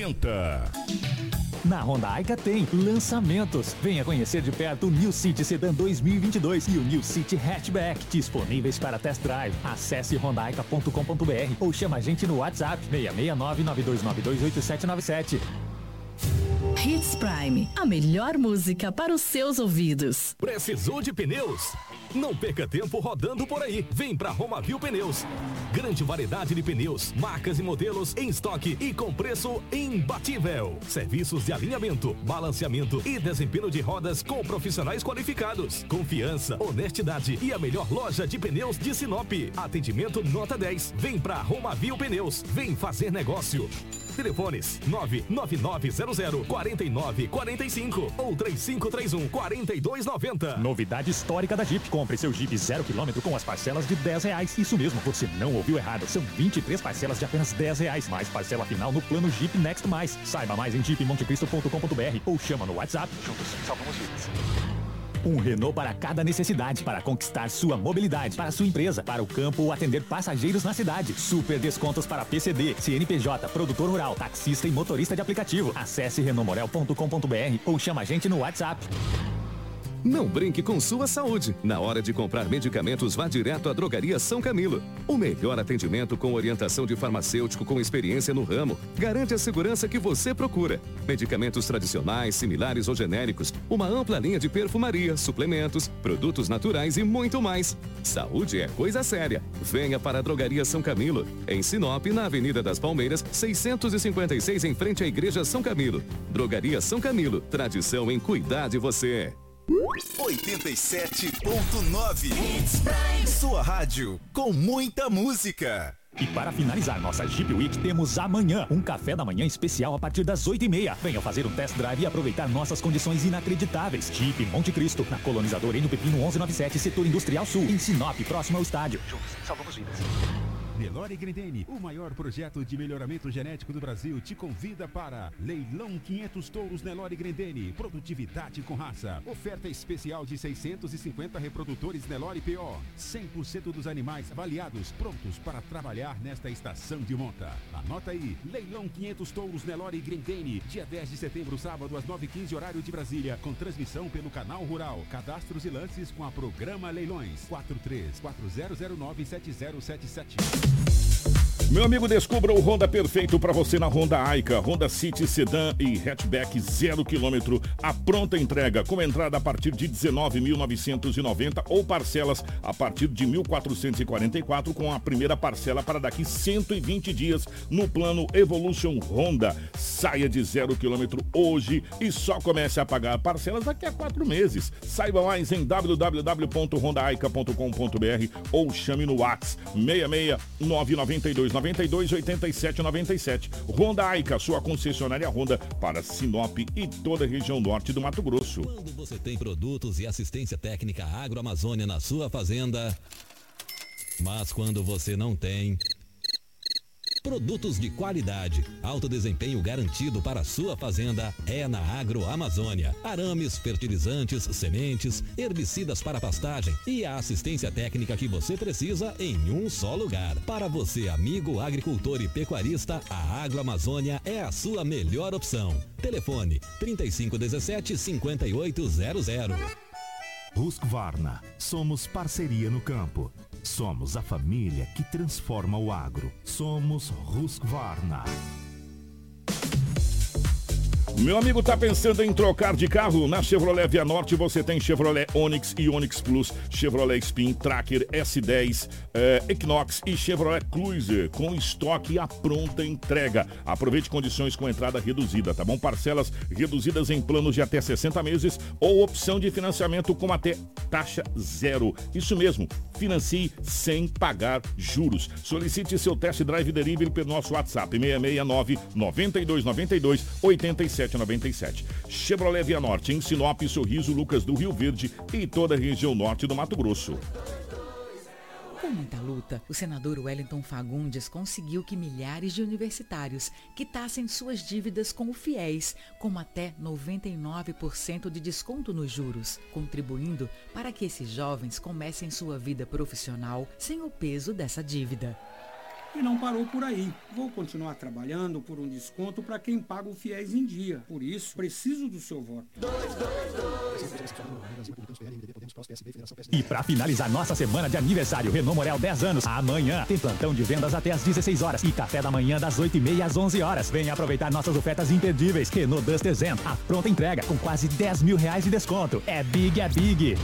70. Na Honda Aica tem lançamentos. Venha conhecer de perto o New City Sedan 2022 e o New City Hatchback, disponíveis para test drive. Acesse hondaica.com.br ou chama a gente no WhatsApp 669 92928797. Hits Prime, a melhor música para os seus ouvidos. Precisou de pneus? Não perca tempo rodando por aí. Vem pra Romavil Pneus. Grande variedade de pneus, marcas e modelos em estoque e com preço imbatível. Serviços de alinhamento, balanceamento e desempenho de rodas com profissionais qualificados. Confiança, honestidade e a melhor loja de pneus de Sinop. Atendimento nota 10. Vem pra Romavil Pneus. Vem fazer negócio. Telefones 99900 4945 ou 3531 4290. Novidade histórica da Jeep. Compre seu Jeep zero quilômetro com as parcelas de 10 reais. Isso mesmo, você não ouviu errado. São 23 parcelas de apenas 10 reais, mais parcela final no plano Jeep Next Mais. Saiba mais em jeepmontecristo.com.br ou chama no WhatsApp. Juntos, salvamos vidas. Um Renault para cada necessidade, para conquistar sua mobilidade, para sua empresa, para o campo ou atender passageiros na cidade. Super descontos para PCD, CNPJ, produtor rural, taxista e motorista de aplicativo. Acesse renaultmorel.com.br ou chama a gente no WhatsApp. Não brinque com sua saúde. Na hora de comprar medicamentos, vá direto à Drogaria São Camilo. O melhor atendimento com orientação de farmacêutico com experiência no ramo garante a segurança que você procura. Medicamentos tradicionais, similares ou genéricos, uma ampla linha de perfumaria, suplementos, produtos naturais e muito mais. Saúde é coisa séria. Venha para a Drogaria São Camilo, em Sinop, na Avenida das Palmeiras, 656 em frente à Igreja São Camilo. Drogaria São Camilo, tradição em cuidar de você. 87.9 Sua rádio com muita música. E para finalizar nossa Jeep Week, temos amanhã um café da manhã especial a partir das 8h30. Venha fazer um test drive e aproveitar nossas condições inacreditáveis. Jeep Monte Cristo, na colonizadora e no Pepino 1197, setor industrial sul, em Sinop, próximo ao estádio. Juntos, salvamos vidas. Nelore Grendene, o maior projeto de melhoramento genético do Brasil, te convida para Leilão 500 Touros Nelore Grendene. Produtividade com raça. Oferta especial de 650 reprodutores Nelore PO. 100% dos animais avaliados, prontos para trabalhar nesta estação de monta. Anota aí, Leilão 500 Touros Nelore Grendene. Dia 10 de setembro, sábado, às 9h15, horário de Brasília. Com transmissão pelo Canal Rural. Cadastros e lances com a Programa Leilões. 4340097077. Meu amigo, descubra o Honda perfeito para você na Honda Aica. Honda City Sedan e Hatchback 0 km. A pronta entrega com entrada a partir de 19.990 ou parcelas a partir de 1.444 com a primeira parcela para daqui 120 dias no plano Evolution Honda. Saia de 0 km hoje e só comece a pagar parcelas daqui a quatro meses. Saiba mais em www.hondaaica.com.br ou chame no WhatsApp 66 992 92 87 97. Honda Aica, sua concessionária Honda para Sinop e toda a região norte do Mato Grosso. Quando você tem produtos e assistência técnica agroamazônia na sua fazenda, mas quando você não tem. Produtos de qualidade, alto desempenho garantido para a sua fazenda é na Agroamazônia. Arames, fertilizantes, sementes, herbicidas para pastagem e a assistência técnica que você precisa em um só lugar. Para você, amigo agricultor e pecuarista, a Agroamazônia é a sua melhor opção. Telefone 3517 5800. Husqvarna. Somos parceria no campo. Somos a família que transforma o agro. Somos Husqvarna. Meu amigo tá pensando em trocar de carro? Na Chevrolet Via Norte você tem Chevrolet Onix e Onix Plus, Chevrolet Spin, Tracker S10, eh, Equinox e Chevrolet Cruiser com estoque à pronta entrega. Aproveite condições com entrada reduzida, tá bom? Parcelas reduzidas em planos de até 60 meses ou opção de financiamento com até taxa zero. Isso mesmo, financie sem pagar juros. Solicite seu test drive delivery pelo nosso WhatsApp 669 9292 87 97. Chevrolet Via Norte, em Sinop, Sorriso, Lucas do Rio Verde e toda a região norte do Mato Grosso. Com muita luta, o senador Wellington Fagundes conseguiu que milhares de universitários quitassem suas dívidas com o FIES, com até 99% de desconto nos juros, contribuindo para que esses jovens comecem sua vida profissional sem o peso dessa dívida. E não parou por aí. Vou continuar trabalhando por um desconto para quem paga o fiéis em dia. Por isso, preciso do seu voto. E para finalizar nossa semana de aniversário Renault Morel 10 anos, amanhã tem plantão de vendas até às 16 horas e café da manhã das 8h30 às 11 horas. Venha aproveitar nossas ofertas imperdíveis. Renault Duster Zen, a pronta entrega com quase 10 mil reais de desconto. É big, é big.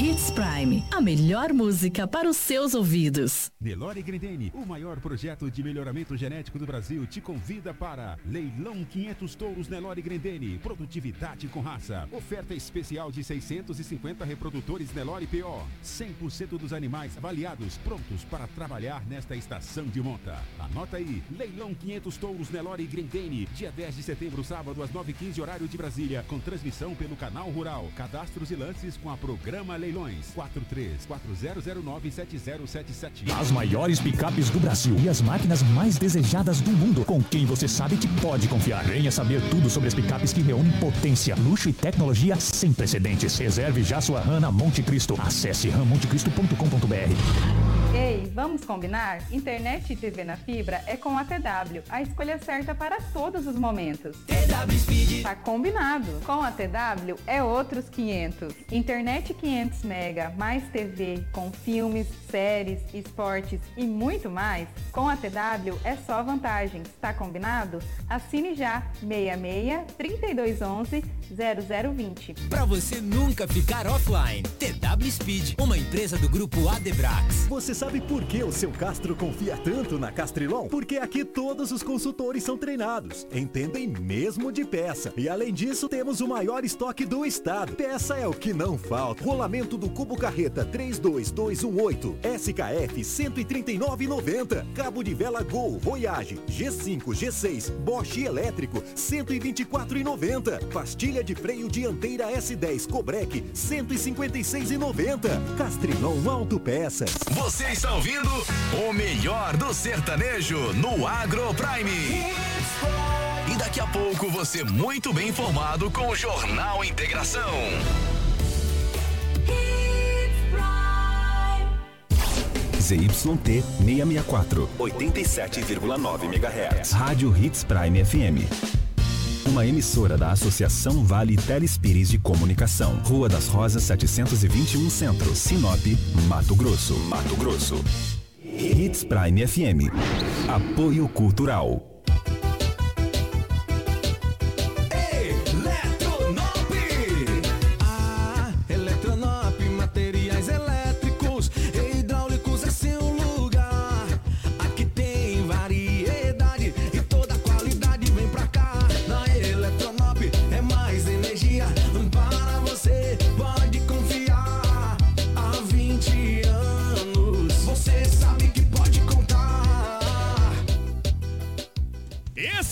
Hits Prime, a melhor música para os seus ouvidos. Nelore Grendene, o maior projeto de melhoramento genético do Brasil, te convida para Leilão 500 Touros Nelore Grendene. Produtividade com raça. Oferta especial de 650 reprodutores Nelore PO. 100% dos animais avaliados, prontos para trabalhar nesta estação de monta. Anota aí, Leilão 500 Touros Nelore Grendene, dia 10 de setembro, sábado, às 9h15, horário de Brasília, com transmissão pelo canal Rural. Cadastros e lances com a programa Leilões 4340097077. As maiores picapes do Brasil e as máquinas mais desejadas do mundo, com quem você sabe que pode confiar. Venha saber tudo sobre as picapes que reúnem potência, luxo e tecnologia sem precedentes. Reserve já sua RAM na Monte Cristo. Acesse rammontecristo.com.br. Ei, vamos combinar? Internet e TV na fibra é com a TW, a escolha certa para todos os momentos. TW Speed. Tá combinado. Com a TW é outros 500. Internet 500 mega, mais TV com filmes, séries, esportes e muito mais. Com a TW é só vantagens. Tá combinado? Assine já 66 3211 0020. Para você nunca ficar offline. TW Speed, uma empresa do grupo Adebrax. Você sabe por que o seu Castro confia tanto na Castrilon? Porque aqui todos os consultores são treinados, entendem mesmo de peça. E além disso, temos o maior estoque do estado. Peça é o que não falta. Rolamento do cubo carreta 32218, SKF 139,90. Cabo de vela Gol, Voyage, G5, G6, Bosch elétrico 124,90. Pastilha de freio dianteira S10 Cobrec 156,90. Castrilon Autopeças. Você está ouvindo o melhor do sertanejo no Agro Prime. E daqui a pouco você muito bem informado com o Jornal Integração. ZYT 664, 87,9 MHz. Rádio Hits Prime FM. Uma emissora da Associação Vale Telespires de Comunicação. Rua das Rosas 721 Centro, Sinop, Mato Grosso. Mato Grosso. Hits Prime FM. Apoio Cultural.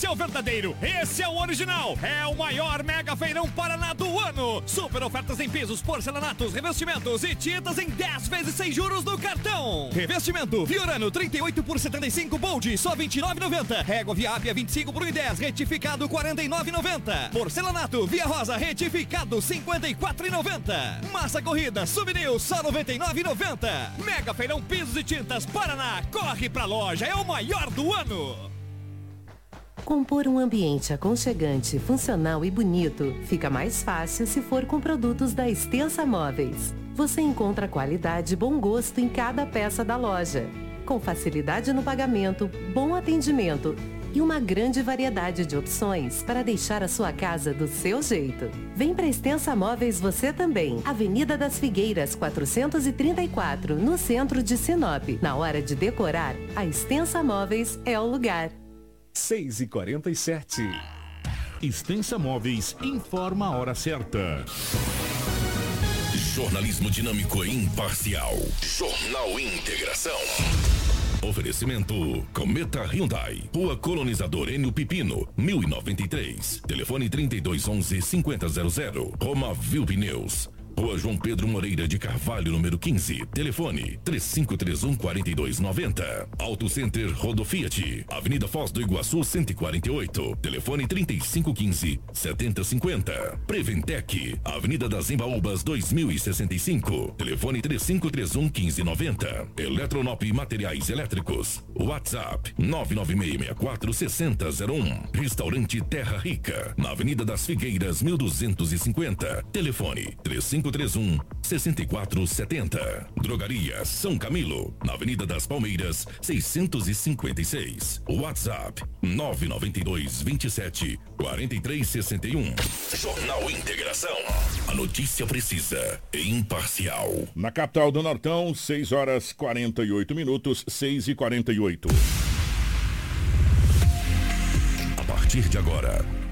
Esse é o verdadeiro, esse é o original, é o maior mega feirão Paraná do ano. Super ofertas em pisos, porcelanatos, revestimentos e tintas em 10 vezes sem juros no cartão. Revestimento Fiorano 38 por 75 Bold, só 29,90. Régua Viápia 25 por 1,10, retificado 49,90. Porcelanato Via Rosa retificado 54,90. Massa corrida Souvenir só 99,90. Mega feirão pisos e tintas Paraná, corre pra loja, é o maior do ano. Compor um ambiente aconchegante, funcional e bonito fica mais fácil se for com produtos da Extensa Móveis. Você encontra qualidade e bom gosto em cada peça da loja. Com facilidade no pagamento, bom atendimento e uma grande variedade de opções para deixar a sua casa do seu jeito. Vem para Extensa Móveis você também. Avenida das Figueiras, 434, no centro de Sinop. Na hora de decorar, a Extensa Móveis é o lugar. 6 e 47 Extensa Móveis informa a hora certa. Jornalismo dinâmico e imparcial. Jornal Integração. Oferecimento Cometa Hyundai. Rua Colonizador Enio Pipino, 1093. Telefone 3211 5000. Roma Viu Pneus. Rua João Pedro Moreira de Carvalho, número 15. Telefone 3531 4290. Auto Center Rodo Fiat. Avenida Foz do Iguaçu 148. Telefone 3515 7050. Preventec. Avenida das Embaúbas 2065. Telefone 3531 1590. Eletronop Materiais Elétricos. WhatsApp 99664 6001. Restaurante Terra Rica. Na Avenida das Figueiras 1250. Telefone 3531 6470. Drogaria São Camilo. Na Avenida das Palmeiras 656. WhatsApp 992 27 4361. Jornal Integração. A notícia precisa e imparcial. Na capital do Nortão, 6 horas 48 minutos, 6 e 48. A partir de agora,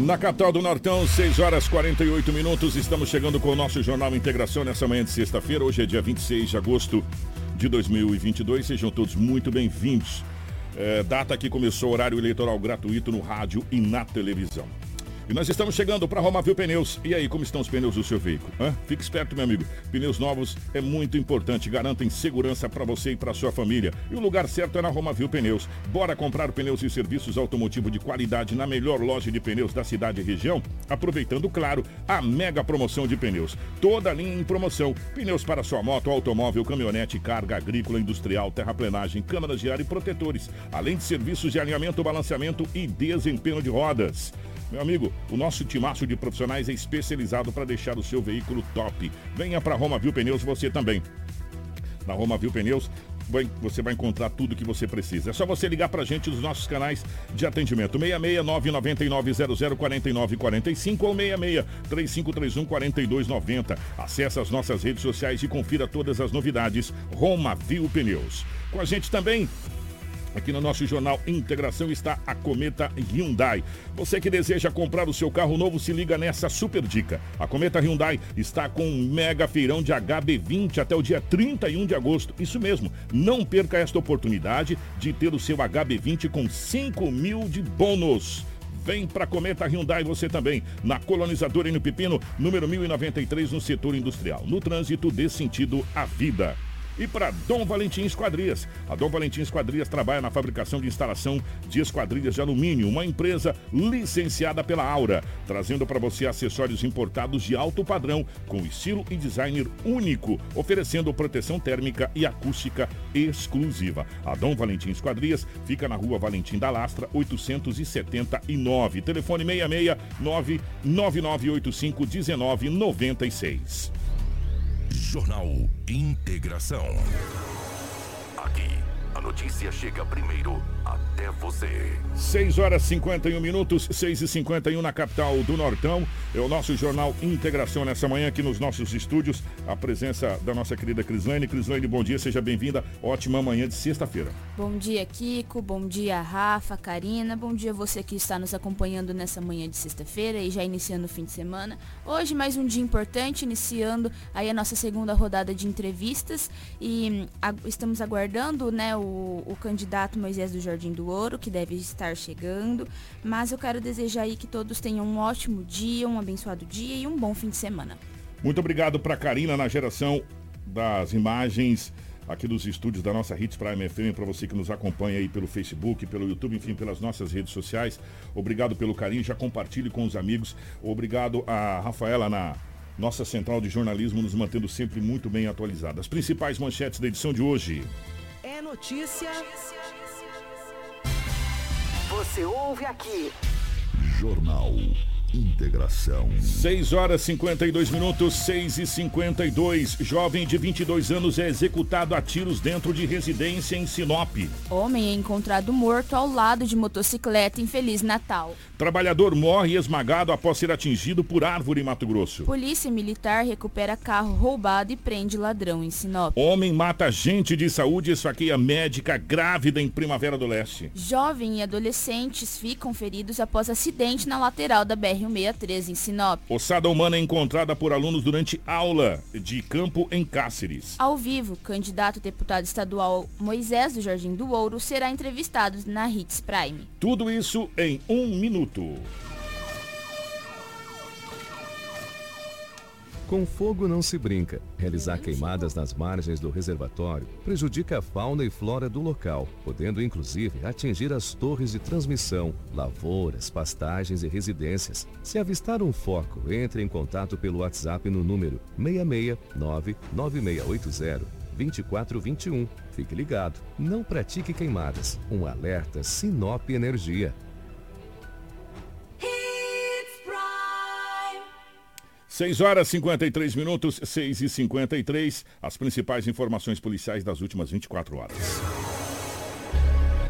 Na capital do Nortão, 6 horas 48 minutos. Estamos chegando com o nosso Jornal Integração nessa manhã de sexta-feira. Hoje é dia 26 de agosto de 2022. Sejam todos muito bem-vindos. É, data que começou o horário eleitoral gratuito no rádio e na televisão. E nós estamos chegando para Romavil Pneus. E aí, como estão os pneus do seu veículo? Hã? Fique esperto, meu amigo. Pneus novos é muito importante. Garantem segurança para você e para sua família. E o lugar certo é na Romavil Pneus. Bora comprar pneus e serviços automotivo de qualidade na melhor loja de pneus da cidade e região? Aproveitando, claro, a mega promoção de pneus. Toda linha em promoção. Pneus para sua moto, automóvel, caminhonete, carga agrícola, industrial, terraplenagem, câmaras de ar e protetores. Além de serviços de alinhamento, balanceamento e desempenho de rodas. Meu amigo, o nosso timaço de profissionais é especializado para deixar o seu veículo top. Venha para Roma Viu Pneus você também. Na Roma Viu Pneus você vai encontrar tudo que você precisa. É só você ligar para a gente nos nossos canais de atendimento. 66 999 0049 45 ou 66 3531 4290. Acesse as nossas redes sociais e confira todas as novidades. Roma Viu Pneus. Com a gente também Aqui no nosso jornal Integração está a Cometa Hyundai. Você que deseja comprar o seu carro novo, se liga nessa super dica. A Cometa Hyundai está com um mega feirão de HB20 até o dia 31 de agosto. Isso mesmo, não perca esta oportunidade de ter o seu HB20 com 5 mil de bônus. Vem para Cometa Hyundai você também, na colonizadora e no Pepino, número 1093, no setor industrial. No trânsito, dê sentido à vida e para Dom Valentim Esquadrias. A Dom Valentim Esquadrias trabalha na fabricação de instalação de esquadrilhas de alumínio, uma empresa licenciada pela Aura, trazendo para você acessórios importados de alto padrão, com estilo e design único, oferecendo proteção térmica e acústica exclusiva. A Dom Valentim Esquadrias fica na rua Valentim da Lastra, 879. Telefone 66 99985 1996. Jornal Integração. Aqui, a notícia chega primeiro até você. 6 horas 51 minutos, 6 e 51 na capital do Nortão. É o nosso jornal Integração nessa manhã aqui nos nossos estúdios. A presença da nossa querida Crislane. Crislane, bom dia, seja bem-vinda. Ótima manhã de sexta-feira. Bom dia, Kiko. Bom dia, Rafa, Karina. Bom dia você que está nos acompanhando nessa manhã de sexta-feira e já iniciando o fim de semana. Hoje mais um dia importante, iniciando aí a nossa segunda rodada de entrevistas e a, estamos aguardando, né, o, o candidato Moisés do Jardim do Ouro, que deve estar chegando. Mas eu quero desejar aí que todos tenham um ótimo dia, um abençoado dia e um bom fim de semana. Muito obrigado para Karina na geração das imagens aqui dos estúdios da nossa Hits Prime FM, para você que nos acompanha aí pelo Facebook, pelo YouTube, enfim, pelas nossas redes sociais. Obrigado pelo carinho, já compartilhe com os amigos. Obrigado a Rafaela na nossa central de jornalismo, nos mantendo sempre muito bem atualizada. As principais manchetes da edição de hoje. É notícia. Você ouve aqui. Jornal Integração. 6 horas 52 minutos, 6 e 52. Jovem de 22 anos é executado a tiros dentro de residência em Sinop. Homem é encontrado morto ao lado de motocicleta em Feliz Natal. Trabalhador morre esmagado após ser atingido por árvore em Mato Grosso. Polícia Militar recupera carro roubado e prende ladrão em Sinop. Homem mata agente de saúde e esfaqueia médica grávida em Primavera do Leste. Jovem e adolescentes ficam feridos após acidente na lateral da BR-163 em Sinop. Ossada humana é encontrada por alunos durante aula de campo em Cáceres. Ao vivo, candidato deputado estadual Moisés do Jardim do Ouro será entrevistado na Hits Prime. Tudo isso em um minuto. Com fogo não se brinca. Realizar queimadas nas margens do reservatório prejudica a fauna e flora do local, podendo inclusive atingir as torres de transmissão, lavouras, pastagens e residências. Se avistar um foco, entre em contato pelo WhatsApp no número 669 9680 2421. Fique ligado, não pratique queimadas. Um alerta Sinop Energia. 6 horas 53 minutos, 6 e 53 As principais informações policiais das últimas 24 horas.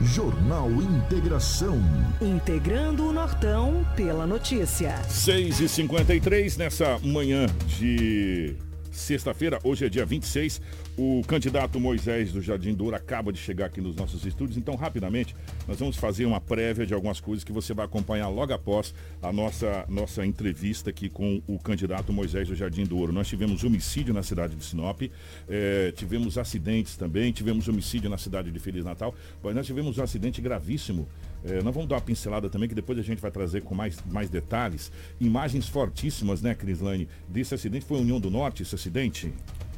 Jornal Integração. Integrando o Nortão pela notícia. 6 e 53 nessa manhã de sexta-feira, hoje é dia 26. O candidato Moisés do Jardim Douro acaba de chegar aqui nos nossos estúdios, então rapidamente nós vamos fazer uma prévia de algumas coisas que você vai acompanhar logo após a nossa, nossa entrevista aqui com o candidato Moisés do Jardim Douro. Nós tivemos homicídio na cidade de Sinop, eh, tivemos acidentes também, tivemos homicídio na cidade de Feliz Natal, mas nós tivemos um acidente gravíssimo é, nós vamos dar uma pincelada também, que depois a gente vai trazer com mais, mais detalhes. Imagens fortíssimas, né, Crislane, desse acidente. Foi União do Norte esse acidente?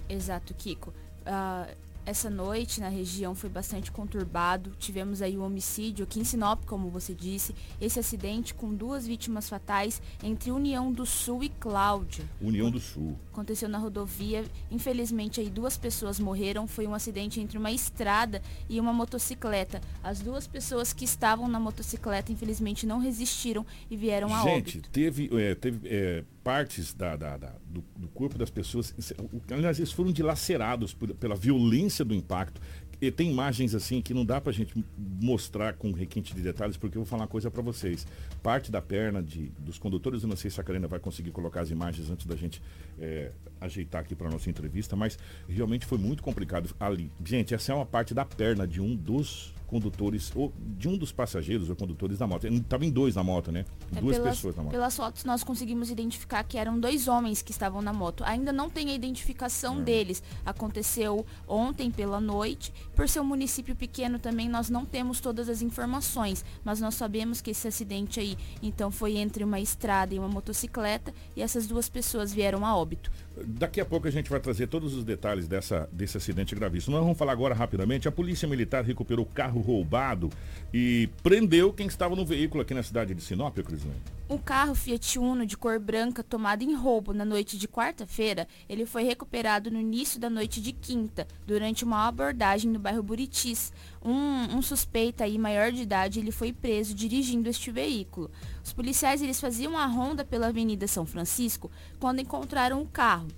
Exato, Kiko. Ah, essa noite na região foi bastante conturbado. Tivemos aí o um homicídio aqui em Sinop, como você disse. Esse acidente com duas vítimas fatais entre União do Sul e Cláudia. União do Sul. Aconteceu na rodovia. Infelizmente aí duas pessoas morreram. Foi um acidente entre uma estrada e uma motocicleta. As duas pessoas que estavam na motocicleta infelizmente não resistiram e vieram a Gente, óbito. teve, é, teve é, partes da, da- da- do, do corpo das pessoas, o- aliás, eles foram dilacerados por- pela violência do impacto. E tem imagens assim que não dá pra gente mostrar com requinte de detalhes, porque eu vou falar uma coisa pra vocês. Parte da perna de, dos condutores, eu não sei se a Karina vai conseguir colocar as imagens antes da gente é, ajeitar aqui para nossa entrevista, mas realmente foi muito complicado ali. Gente, essa é uma parte da perna de um dos condutores, ou de um dos passageiros ou condutores da moto. Estava em dois na moto, né? É, Duas pelas, pessoas na moto. pelas fotos nós conseguimos identificar que eram dois homens que estavam na moto. Ainda não tem a identificação É. deles. Aconteceu ontem pela noite. Por ser um município pequeno também nós não temos todas as informações, mas nós sabemos que esse acidente aí então foi entre uma estrada e uma motocicleta e essas duas pessoas vieram a óbito. Daqui a pouco a gente vai trazer todos os detalhes dessa, desse acidente gravíssimo. Nós vamos falar agora rapidamente. A Polícia Militar recuperou carro roubado e prendeu quem estava no veículo aqui na cidade de Sinop, Crislane. Um carro Fiat Uno de cor branca tomado em roubo na noite de quarta-feira, ele foi recuperado no início da noite de quinta, durante uma abordagem no bairro Buritis. Um, um suspeito aí maior de idade, ele foi preso dirigindo este veículo. Os policiais eles faziam a ronda pela Avenida São Francisco quando encontraram o carro.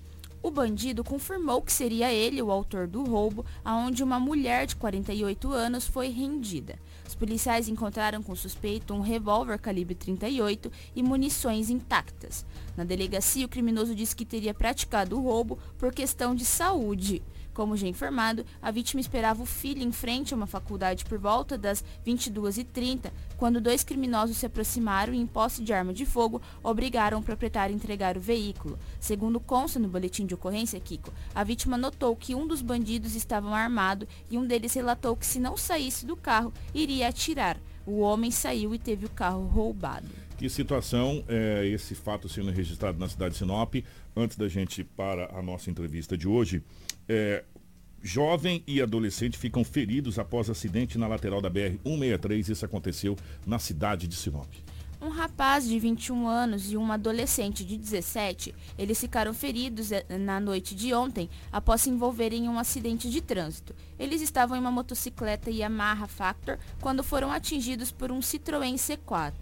O bandido confirmou que seria ele o autor do roubo, aonde uma mulher de 48 anos foi rendida. Os policiais encontraram com o suspeito um revólver calibre 38 e munições intactas. Na delegacia, o criminoso disse que teria praticado o roubo por questão de saúde. Como já informado, a vítima esperava o filho em frente a uma faculdade por volta das 22h30, quando dois criminosos se aproximaram e, em posse de arma de fogo, obrigaram o proprietário a entregar o veículo. Segundo consta no boletim de ocorrência, Kiko, a vítima notou que um dos bandidos estava armado e um deles relatou que se não saísse do carro, iria atirar. O homem saiu e teve o carro roubado. Que situação é esse fato sendo registrado na cidade de Sinop? Antes da gente ir para a nossa entrevista de hoje, é, jovem e adolescente ficam feridos após acidente na lateral da BR-163. Isso aconteceu na cidade de Sinop. Um rapaz de 21 anos e uma adolescente de 17, eles ficaram feridos eh, na noite de ontem após se envolverem em um acidente de trânsito. Eles estavam em uma motocicleta Yamaha Factor quando foram atingidos por um Citroën C4.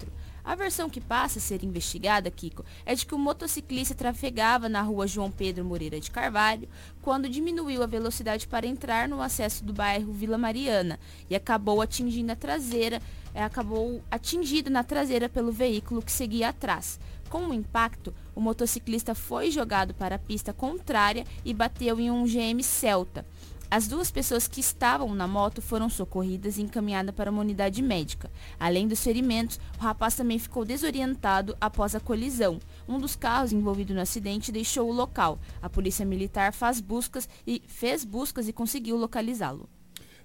A versão que passa a ser investigada, Kiko, é de que o motociclista trafegava na rua João Pedro Moreira de Carvalho quando diminuiu a velocidade para entrar no acesso do bairro Vila Mariana e acabou atingindo a traseira, é, acabou atingido na traseira pelo veículo que seguia atrás. Com o impacto, o motociclista foi jogado para a pista contrária e bateu em um GM Celta. As duas pessoas que estavam na moto foram socorridas e encaminhadas para uma unidade médica. Além dos ferimentos, o rapaz também ficou desorientado após a colisão. Um dos carros envolvido no acidente deixou o local. A polícia militar faz buscas e fez buscas e conseguiu localizá-lo.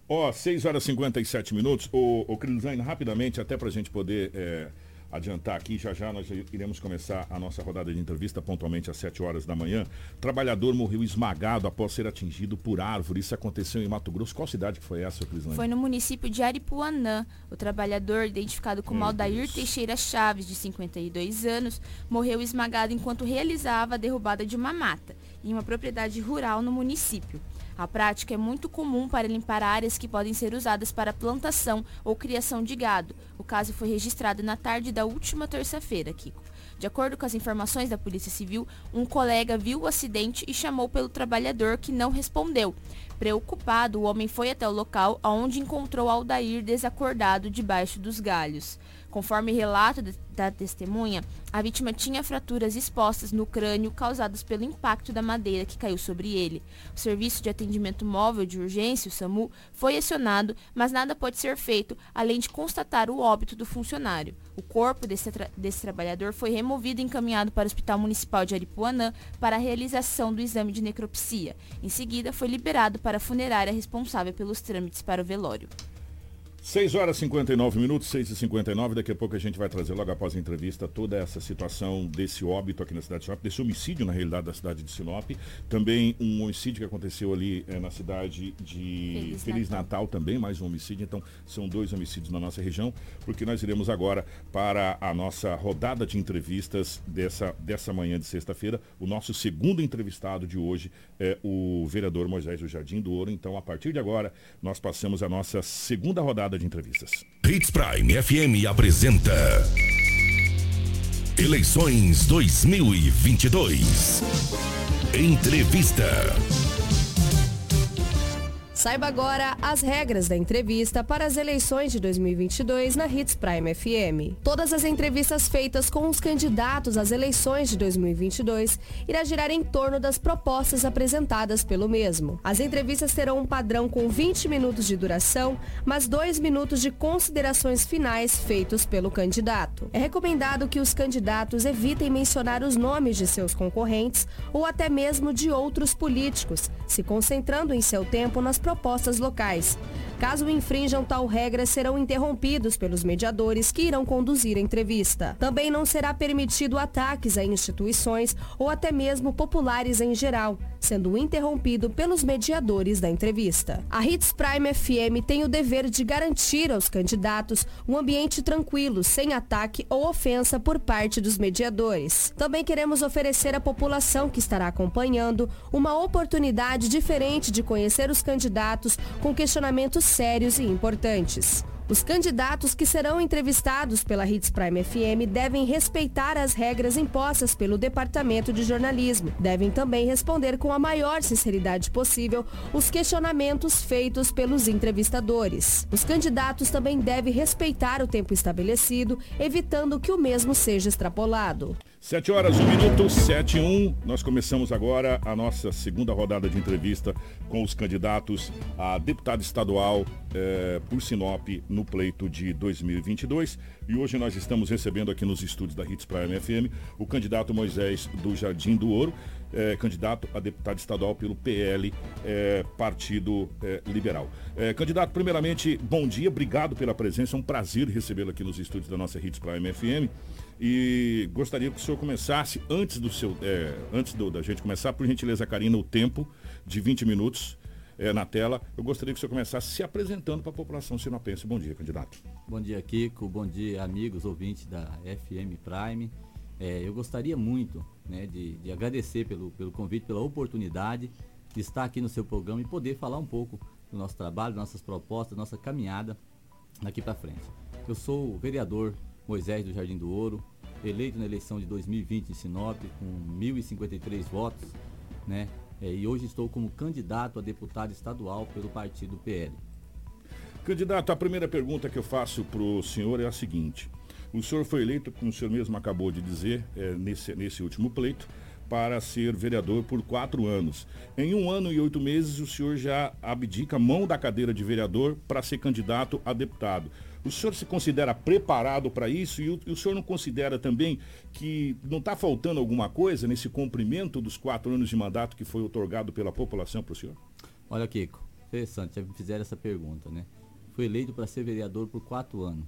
Ó, 6 horas e 57 minutos. O, Crislane, rapidamente, até para a gente poder é, adiantar aqui, já já nós iremos começar a nossa rodada de entrevista pontualmente às 7 horas da manhã. Trabalhador morreu esmagado após ser atingido por árvore. Isso aconteceu em Mato Grosso. Qual cidade que foi essa, Crislane? Foi no município de Aripuanã. O trabalhador, identificado como Meu Aldair Deus. Teixeira Chaves, de 52 anos, morreu esmagado enquanto realizava a derrubada de uma mata, em uma propriedade rural no município. A prática é muito comum para limpar áreas que podem ser usadas para plantação ou criação de gado. O caso foi registrado na tarde da última terça-feira, Kiko. De acordo com as informações da Polícia Civil, um colega viu o acidente e chamou pelo trabalhador que não respondeu. Preocupado, o homem foi até o local, onde encontrou Aldair desacordado debaixo dos galhos. Conforme relato de- da testemunha, a vítima tinha fraturas expostas no crânio causadas pelo impacto da madeira que caiu sobre ele. O Serviço de Atendimento Móvel de Urgência, o SAMU, foi acionado, mas nada pode ser feito além de constatar o óbito do funcionário. O corpo desse, desse trabalhador foi removido e encaminhado para o Hospital Municipal de Aripuanã para a realização do exame de necropsia. Em seguida, foi liberado para a funerária responsável pelos trâmites para o velório. 6 horas e 59 minutos, 6 e 59 Daqui a pouco a gente vai trazer logo após a entrevista toda essa situação desse óbito aqui na cidade de Sinop, desse homicídio na realidade da cidade de Sinop. Também um homicídio que aconteceu ali eh, na cidade de Feliz Feliz, Natal. também, mais um homicídio. Então são dois homicídios na nossa região, porque nós iremos agora para a nossa rodada de entrevistas dessa, dessa manhã de sexta-feira. O nosso segundo entrevistado de hoje é o vereador Moisés do Jardim do Ouro. Então, a partir de agora, nós passamos a nossa segunda rodada de entrevistas. Hits Prime FM apresenta Eleições 2022. Entrevista. Saiba agora as regras da entrevista para as eleições de 2022 na Hits Prime FM. Todas as entrevistas feitas com os candidatos às eleições de 2022 irá girar em torno das propostas apresentadas pelo mesmo. As entrevistas terão um padrão com 20 minutos de duração, mas 2 minutos de considerações finais feitos pelo candidato. É recomendado que os candidatos evitem mencionar os nomes de seus concorrentes ou até mesmo de outros políticos, se concentrando em seu tempo nas propostas locais. Caso infrinjam tal regra, serão interrompidos pelos mediadores que irão conduzir a entrevista. Também não será permitido ataques a instituições ou até mesmo populares em geral, sendo interrompido pelos mediadores da entrevista. A Hits Prime FM tem o dever de garantir aos candidatos um ambiente tranquilo, sem ataque ou ofensa por parte dos mediadores. Também queremos oferecer à população que estará acompanhando uma oportunidade diferente de conhecer os candidatos com questionamentos sérios e importantes. Os candidatos que serão entrevistados pela Hits Prime FM devem respeitar as regras impostas pelo Departamento de Jornalismo. Devem também responder com a maior sinceridade possível os questionamentos feitos pelos entrevistadores. Os candidatos também devem respeitar o tempo estabelecido, evitando que o mesmo seja extrapolado. 7 horas, 1 minuto, 7 e 1. Nós começamos agora a nossa segunda rodada de entrevista com os candidatos a deputado estadual eh, por Sinop no pleito de 2022. E hoje nós estamos recebendo aqui nos estúdios da Hits Prime FM o candidato Moisés do Jardim do Ouro, eh, candidato a deputado estadual pelo PL, eh, Partido eh, Liberal. Eh, candidato, primeiramente, bom dia, obrigado pela presença, é um prazer recebê-lo aqui nos estúdios da nossa Hits Prime FM. E gostaria que o senhor começasse, antes do seu. é, antes do- da gente começar, por gentileza, Karina, o tempo de 20 minutos é, na tela. Eu gostaria que o senhor começasse se apresentando para a população sinopense. Bom dia, candidato. Bom dia, Kiko. Bom dia, amigos ouvintes da FM Prime. É, eu gostaria muito né, de, de agradecer pelo, pelo convite, pela oportunidade de estar aqui no seu programa e poder falar um pouco do nosso trabalho, nossas propostas, nossa caminhada daqui para frente. Eu sou o vereador Moisés do Jardim do Ouro, eleito na eleição de 2020 em Sinop com 1.053 votos, né? É, e hoje estou como candidato a deputado estadual pelo partido PL. Candidato, a primeira pergunta que eu faço para o senhor é a seguinte. O senhor foi eleito, como o senhor mesmo acabou de dizer, é, nesse, nesse último pleito, para ser vereador por quatro anos. Em um ano e oito meses, o senhor já abdica mão da cadeira de vereador para ser candidato a deputado. O senhor se considera preparado para isso e o, e o, senhor não considera também que não está faltando alguma coisa nesse cumprimento dos quatro anos de mandato que foi otorgado pela população para o senhor? Olha, Kiko, interessante, já me fizeram essa pergunta, né? Fui eleito para ser vereador por quatro anos.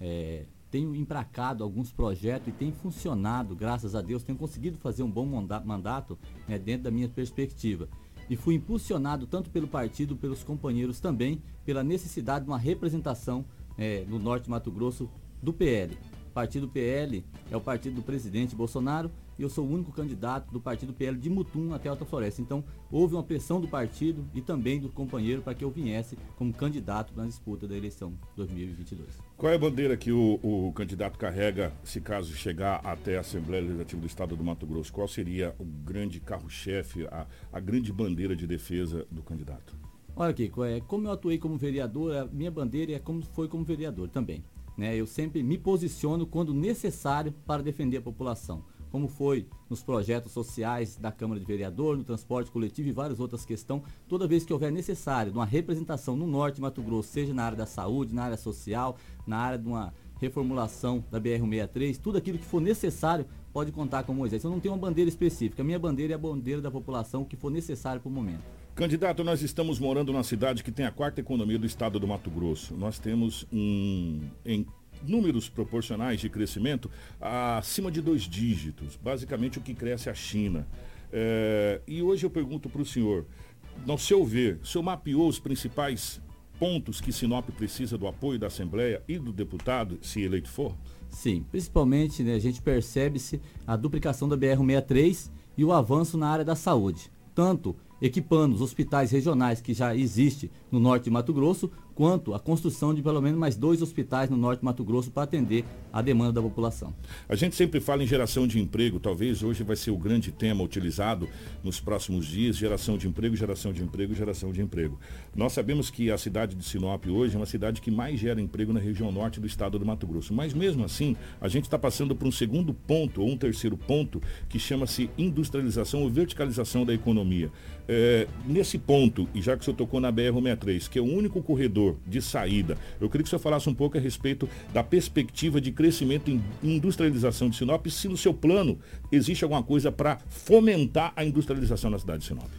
É, tenho empracado alguns projetos e tem funcionado, graças a Deus, tenho conseguido fazer um bom mandato né, dentro da minha perspectiva. E fui impulsionado tanto pelo partido, pelos companheiros também, pela necessidade de uma representação é, no Norte Mato Grosso do PL. O partido PL é o partido do presidente Bolsonaro e eu sou o único candidato do partido PL de Mutum até Alta Floresta. Então, houve uma pressão do partido e também do companheiro para que eu viesse como candidato na disputa da eleição 2022. Qual é a bandeira que o, o candidato carrega se caso chegar até a Assembleia Legislativa do Estado do Mato Grosso? Qual seria o grande carro-chefe, a, a grande bandeira de defesa do candidato? Olha, Kiko, é, como eu atuei como vereador, a minha bandeira é como foi como vereador também. Né? Eu sempre me posiciono quando necessário para defender a população como foi nos projetos sociais da Câmara de Vereador, no transporte coletivo e várias outras questões, toda vez que houver necessário uma representação no norte de Mato Grosso, seja na área da saúde, na área social, na área de uma reformulação da BR-163, tudo aquilo que for necessário pode contar com Moisés. Eu não tenho uma bandeira específica, a minha bandeira é a bandeira da população, que for necessário para o momento. Candidato, nós estamos morando numa cidade que tem a quarta economia do estado do Mato Grosso. Nós temos um, em números proporcionais de crescimento acima de dois dígitos, basicamente o que cresce a China. É, e hoje eu pergunto para o senhor, no seu ver, o senhor mapeou os principais pontos que Sinop precisa do apoio da Assembleia e do deputado, se eleito for? Sim, principalmente né, a gente percebe-se a duplicação da BR-63 e o avanço na área da saúde. Tanto equipando os hospitais regionais que já existe no norte de Mato Grosso, quanto a construção de pelo menos mais dois hospitais no norte de Mato Grosso para atender a demanda da população. A gente sempre fala em geração de emprego, talvez hoje vai ser o grande tema utilizado nos próximos dias, geração de emprego, geração de emprego, geração de emprego. Nós sabemos que a cidade de Sinop hoje é uma cidade que mais gera emprego na região norte do estado do Mato Grosso, mas mesmo assim, a gente está passando por um segundo ponto, ou um terceiro ponto, que chama-se industrialização ou verticalização da economia. É, nesse ponto, e já que o senhor tocou na BR-63, que é o único corredor de saída, eu queria que senhor falasse um pouco a respeito da perspectiva de crescimento em industrialização de Sinop, se no seu plano existe alguma coisa para fomentar a industrialização na cidade de Sinop.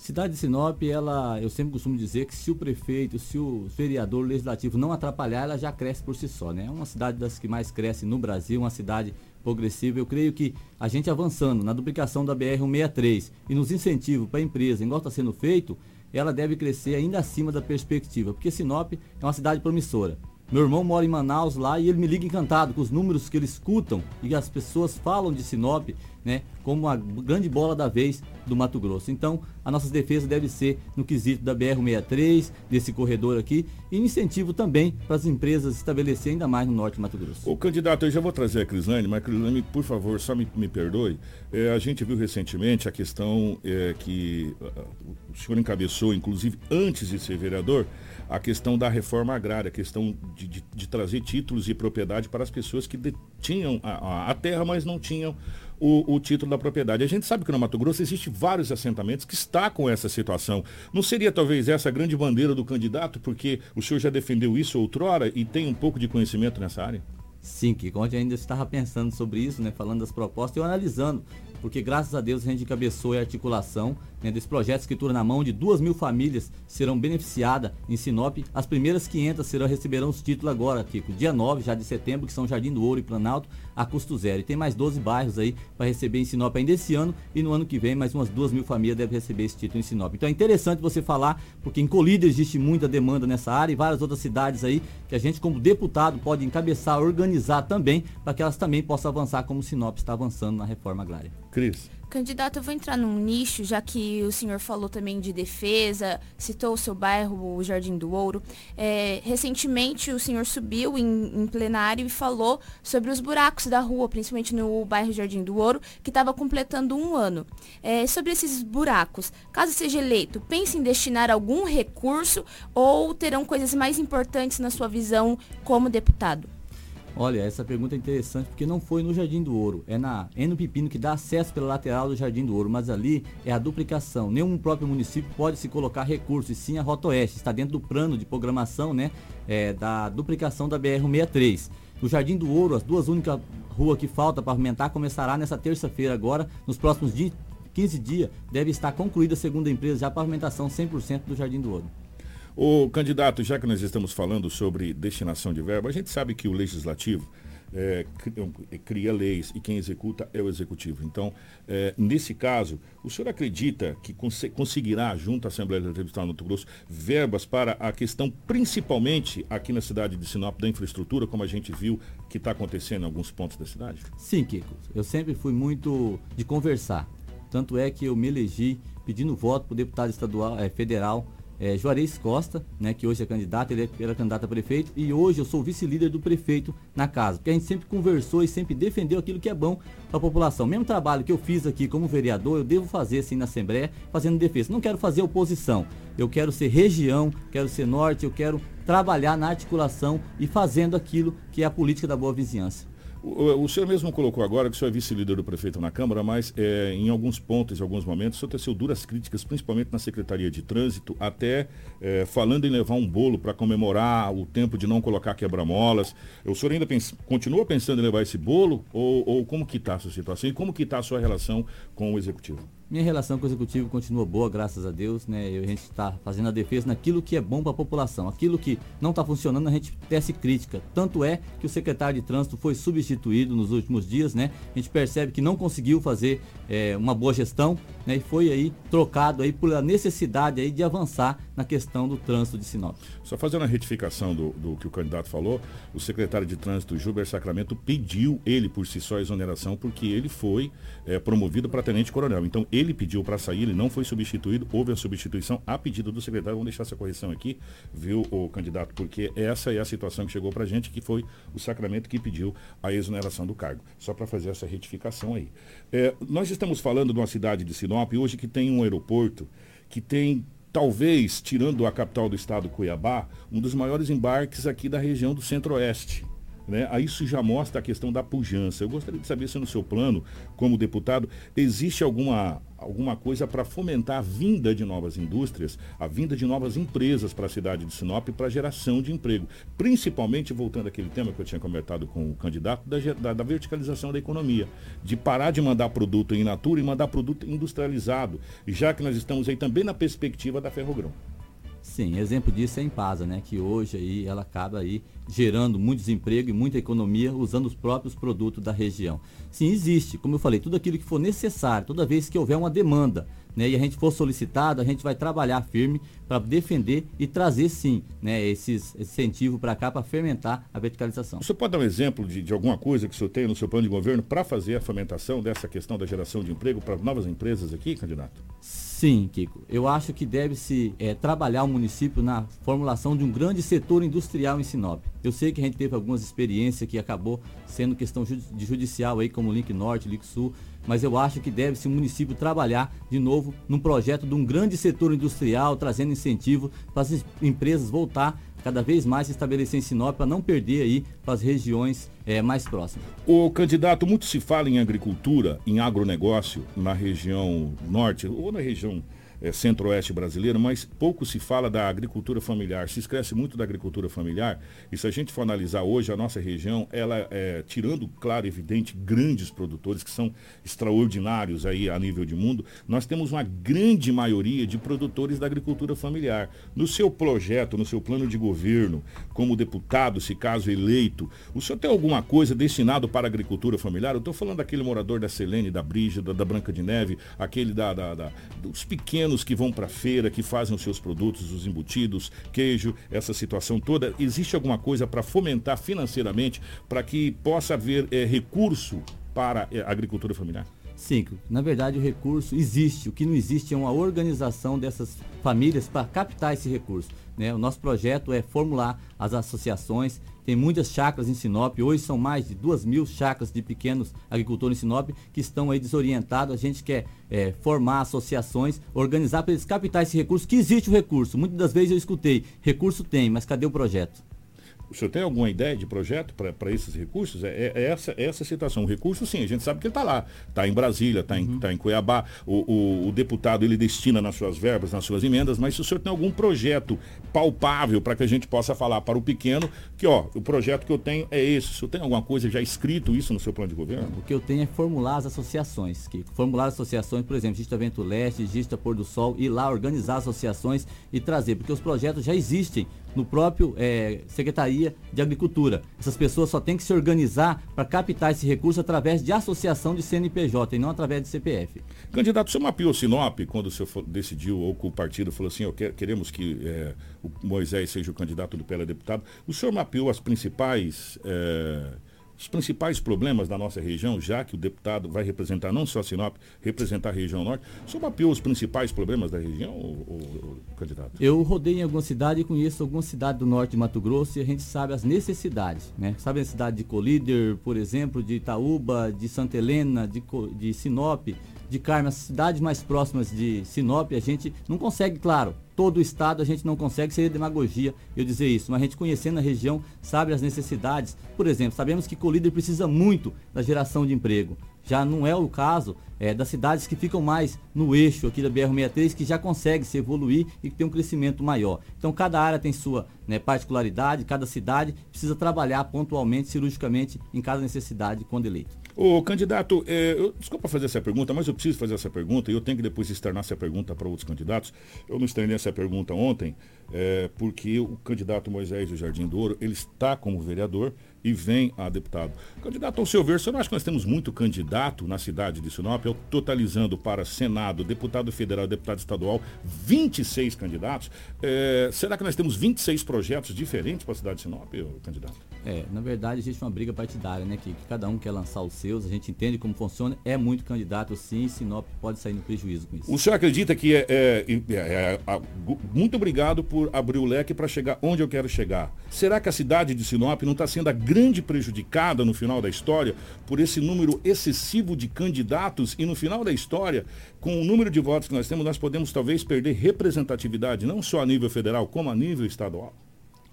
Cidade de Sinop, ela, eu sempre costumo dizer que se o prefeito, se o vereador legislativo não atrapalhar, ela já cresce por si só, né? É uma cidade das que mais cresce no Brasil, uma cidade progressiva. Eu creio que a gente avançando na duplicação da BR-163 e nos incentivos para a empresa, igual está sendo feito, ela deve crescer ainda acima da perspectiva, porque Sinop é uma cidade promissora. Meu irmão mora em Manaus lá e ele me liga encantado com os números que eles escutam e as pessoas falam de Sinop, né, como a grande bola da vez do Mato Grosso. Então, a nossa defesa deve ser no quesito da BR-63, desse corredor aqui, e incentivo também para as empresas estabelecer ainda mais no norte do Mato Grosso. O candidato, eu já vou trazer a Crislane, mas Crislane, por favor, só me, me perdoe. É, a gente viu recentemente a questão é, que uh, o senhor encabeçou, inclusive antes de ser vereador, a questão da reforma agrária, a questão de, de, de trazer títulos e propriedade para as pessoas que tinham a, a, terra, mas não tinham o, o, título da propriedade. A gente sabe que no Mato Grosso existe vários assentamentos que está com essa situação. Não seria talvez essa a grande bandeira do candidato, porque o senhor já defendeu isso outrora e tem um pouco de conhecimento nessa área? Sim, que ontem ainda estava pensando sobre isso, né, falando das propostas e analisando porque graças a Deus a gente encabeçou a articulação né, desse projeto escritura na mão de duas mil famílias serão beneficiadas em Sinop. As primeiras 500 serão, receberão os títulos agora, Kiko, dia 9 já de setembro, que são Jardim do Ouro e Planalto, a custo zero. E tem mais 12 bairros aí para receber em Sinop ainda esse ano e no ano que vem mais umas duas mil famílias devem receber esse título em Sinop. Então é interessante você falar, porque em Colíder existe muita demanda nessa área e várias outras cidades aí que a gente como deputado pode encabeçar, organizar também, para que elas também possam avançar como Sinop está avançando na reforma agrária. Cris. Candidato, eu vou entrar num nicho, já que o senhor falou também de defesa, citou o seu bairro, o Jardim do Ouro. É, recentemente, o senhor subiu em, em, plenário e falou sobre os buracos da rua, principalmente no bairro Jardim do Ouro, que estava completando um ano. É, sobre esses buracos, caso seja eleito, pense em destinar algum recurso ou terão coisas mais importantes na sua visão como deputado? Olha, essa pergunta é interessante porque não foi no Jardim do Ouro, é na é no Pepino que dá acesso pela lateral do Jardim do Ouro, mas ali é a duplicação. Nenhum próprio município pode se colocar recursos, sim a Rota Oeste, está dentro do plano de programação, né, é, da duplicação da BR-163. O Jardim do Ouro, as duas únicas ruas que falta para aumentar, começará nessa terça-feira agora, nos próximos 15 dias, deve estar concluída, segundo a empresa, já a pavimentação 100% do Jardim do Ouro. O candidato, já que nós estamos falando sobre destinação de verba, a gente sabe que o legislativo é, cria leis e quem executa é o executivo. Então, é, nesse caso, o senhor acredita que cons conseguirá, junto à Assembleia Legislativa do Mato Grosso, verbas para a questão, principalmente aqui na cidade de Sinop, da infraestrutura, como a gente viu que está acontecendo em alguns pontos da cidade? Sim, Kiko. Eu sempre fui muito de conversar. Tanto é que eu me elegi pedindo voto para o deputado estadual, é, federal é, Juarez Costa, né, que hoje é candidato, ele era candidato a prefeito, e hoje eu sou vice-líder do prefeito na casa, porque a gente sempre conversou e sempre defendeu aquilo que é bom para a população. Mesmo trabalho que eu fiz aqui como vereador, eu devo fazer assim na Assembleia, fazendo defesa. Não quero fazer oposição, eu quero ser região, quero ser norte, eu quero trabalhar na articulação e fazendo aquilo que é a política da boa vizinhança. O, o, senhor mesmo colocou agora que o senhor é vice-líder do prefeito na Câmara, mas é, em alguns pontos, em alguns momentos, o senhor teceu duras críticas, principalmente na Secretaria de Trânsito, até é, falando em levar um bolo para comemorar o tempo de não colocar quebra-molas. O senhor ainda continua pensando em levar esse bolo? Ou, ou como que está essa situação? E como que está a sua relação com o Executivo? Minha relação com o executivo continua boa, graças a Deus, né? a gente está fazendo a defesa naquilo que é bom para a população. Aquilo que não está funcionando, a gente tece crítica. Tanto é que o secretário de trânsito foi substituído nos últimos dias, né? A gente percebe que não conseguiu fazer é, uma boa gestão, né? E foi aí trocado aí por a necessidade aí de avançar na questão do trânsito de Sinop. Só fazendo a retificação do, do que o candidato falou, o secretário de trânsito, Gilber Sacramento, pediu ele por si só a exoneração porque ele foi é, promovido para tenente-coronel. Então, pediu para sair, ele não foi substituído, houve a substituição a pedido do secretário. Vamos deixar essa correção aqui, viu, o candidato, porque essa é a situação que chegou para a gente, que foi o Sacramento que pediu a exoneração do cargo. Só para fazer essa retificação aí. É, nós estamos falando de uma cidade de Sinop hoje que tem um aeroporto que tem talvez, tirando a capital do estado, Cuiabá, um dos maiores embarques aqui da região do Centro-Oeste. Né? Aí isso já mostra a questão da pujança. Eu gostaria de saber se no seu plano, como deputado, existe alguma, alguma coisa para fomentar a vinda de novas indústrias, a vinda de novas empresas para a cidade de Sinop para geração de emprego. Principalmente, voltando àquele tema que eu tinha comentado com o candidato, da, da, da verticalização da economia. De parar de mandar produto in natura e mandar produto industrializado, já que nós estamos aí também na perspectiva da Ferrogrão. Sim, exemplo disso é a Impasa, né? Que hoje aí ela acaba aí gerando muito desemprego e muita economia usando os próprios produtos da região. Sim, existe, como eu falei, tudo aquilo que for necessário, toda vez que houver uma demanda, né, e a gente for solicitado, a gente vai trabalhar firme para defender e trazer sim, né, esses incentivo para cá para fermentar a verticalização. Você pode dar um exemplo de, de alguma coisa que o senhor tem no seu plano de governo para fazer a fermentação dessa questão da geração de emprego para novas empresas aqui, candidato? Sim, Kiko. Eu acho que deve-se é, trabalhar o município na formulação de um grande setor industrial em Sinop. Eu sei que a gente teve algumas experiências que acabou sendo questão de judicial aí, como Link Norte, Link Sul, mas eu acho que deve-se o município trabalhar de novo num projeto de um grande setor industrial, trazendo incentivo para as empresas voltar cada vez mais se estabelecer em Sinop para não perder aí para as regiões é, mais próximas. O candidato, muito se fala em agricultura, em agronegócio na região norte ou na região é, centro-oeste brasileiro, mas pouco se fala da agricultura familiar. Se esquece muito da agricultura familiar. E se a gente for analisar hoje a nossa região, ela é, tirando, claro, evidente, grandes produtores que são extraordinários aí a nível de mundo, nós temos uma grande maioria de produtores da agricultura familiar. No seu projeto, no seu plano de governo, como deputado, se caso eleito, o senhor tem alguma coisa destinado para a agricultura familiar? Eu estou falando daquele morador da Selene, da Brígida, da Branca de Neve, aquele da, da, da dos pequenos pequenos que vão para a feira, que fazem os seus produtos, os embutidos, queijo, essa situação toda, existe alguma coisa para fomentar financeiramente para que possa haver é, recurso para eh, a agricultura familiar? Sim, na verdade o recurso existe. O que não existe é uma organização dessas famílias para captar esse recurso. Né? O nosso projeto é formular as associações. Tem muitas chácaras em Sinop. Hoje são mais de duas mil chácaras de pequenos agricultores em Sinop que estão aí desorientados. A gente quer é, formar associações, organizar para eles captar esse recurso, que existe o recurso. Muitas das vezes eu escutei, recurso tem, mas cadê o projeto? O senhor tem alguma ideia de projeto para esses recursos? É, é, essa, é essa situação. O recurso, sim, a gente sabe que ele está lá. Está em Brasília, está em, Uhum. tá em Cuiabá. O, o, o deputado ele destina nas suas verbas, nas suas emendas, mas se o senhor tem algum projeto palpável para que a gente possa falar para o pequeno que, ó, o projeto que eu tenho é esse. O senhor tem alguma coisa já escrito isso no seu plano de governo? O que eu tenho é formular as associações. Que formular as associações, por exemplo, Gista Vento Leste, Gista Pôr do Sol, ir lá organizar associações e trazer, porque os projetos já existem no próprio eh, Secretaria de Agricultura. Essas pessoas só têm que se organizar para captar esse recurso através de associação de CNPJ e não através de CPF. Candidato, o senhor mapeou Sinop quando o senhor decidiu, ou que o partido falou assim, queremos que eh, o Moisés seja o candidato do PL deputado. O senhor mapeou as principais, eh, os principais problemas da nossa região, já que o deputado vai representar não só Sinop, representar a região norte. O senhor mapeou os principais problemas da região, ô- ô, candidato? Eu rodei em alguma cidade e conheço alguma cidade do norte de Mato Grosso e a gente sabe as necessidades, né? Sabe a cidade de Colíder, por exemplo, de Itaúba, de Santa Helena, de, de Sinop, de Carme, as cidades mais próximas de Sinop, a gente não consegue, claro, todo o estado a gente não consegue, seria demagogia eu dizer isso, mas a gente conhecendo a região sabe as necessidades. Por exemplo, sabemos que Colíder precisa muito da geração de emprego. Já não é o caso é, das cidades que ficam mais no eixo aqui da BR-63, que já consegue se evoluir e que tem um crescimento maior. Então, cada área tem sua né, particularidade, cada cidade precisa trabalhar pontualmente, cirurgicamente, em cada necessidade quando eleito. Ô, candidato, é, eu- desculpa fazer essa pergunta, mas eu preciso fazer essa pergunta e eu tenho que depois externar essa pergunta para outros candidatos. Eu não externei essa pergunta ontem, é, porque o candidato Moisés do Jardim Douro, ele está como vereador e vem a deputado. Candidato, ao seu ver, o senhor não acha que nós temos muito candidato na cidade de Sinop, totalizando para Senado, deputado federal, deputado estadual, 26 candidatos. É, será que nós temos 26 projetos diferentes para a cidade de Sinop, candidato? É, na verdade existe uma briga partidária, né? Que, que cada um quer lançar os seus, a gente entende como funciona, é muito candidato sim, Sinop pode sair no prejuízo com isso. O senhor acredita que é, é- é- é- muito obrigado por abrir o leque para chegar onde eu quero chegar. Será que a cidade de Sinop não está sendo a grande prejudicada no final da história por esse número excessivo de candidatos e no final da história, com o número de votos que nós temos, nós podemos talvez perder representatividade não só a nível federal como a nível estadual?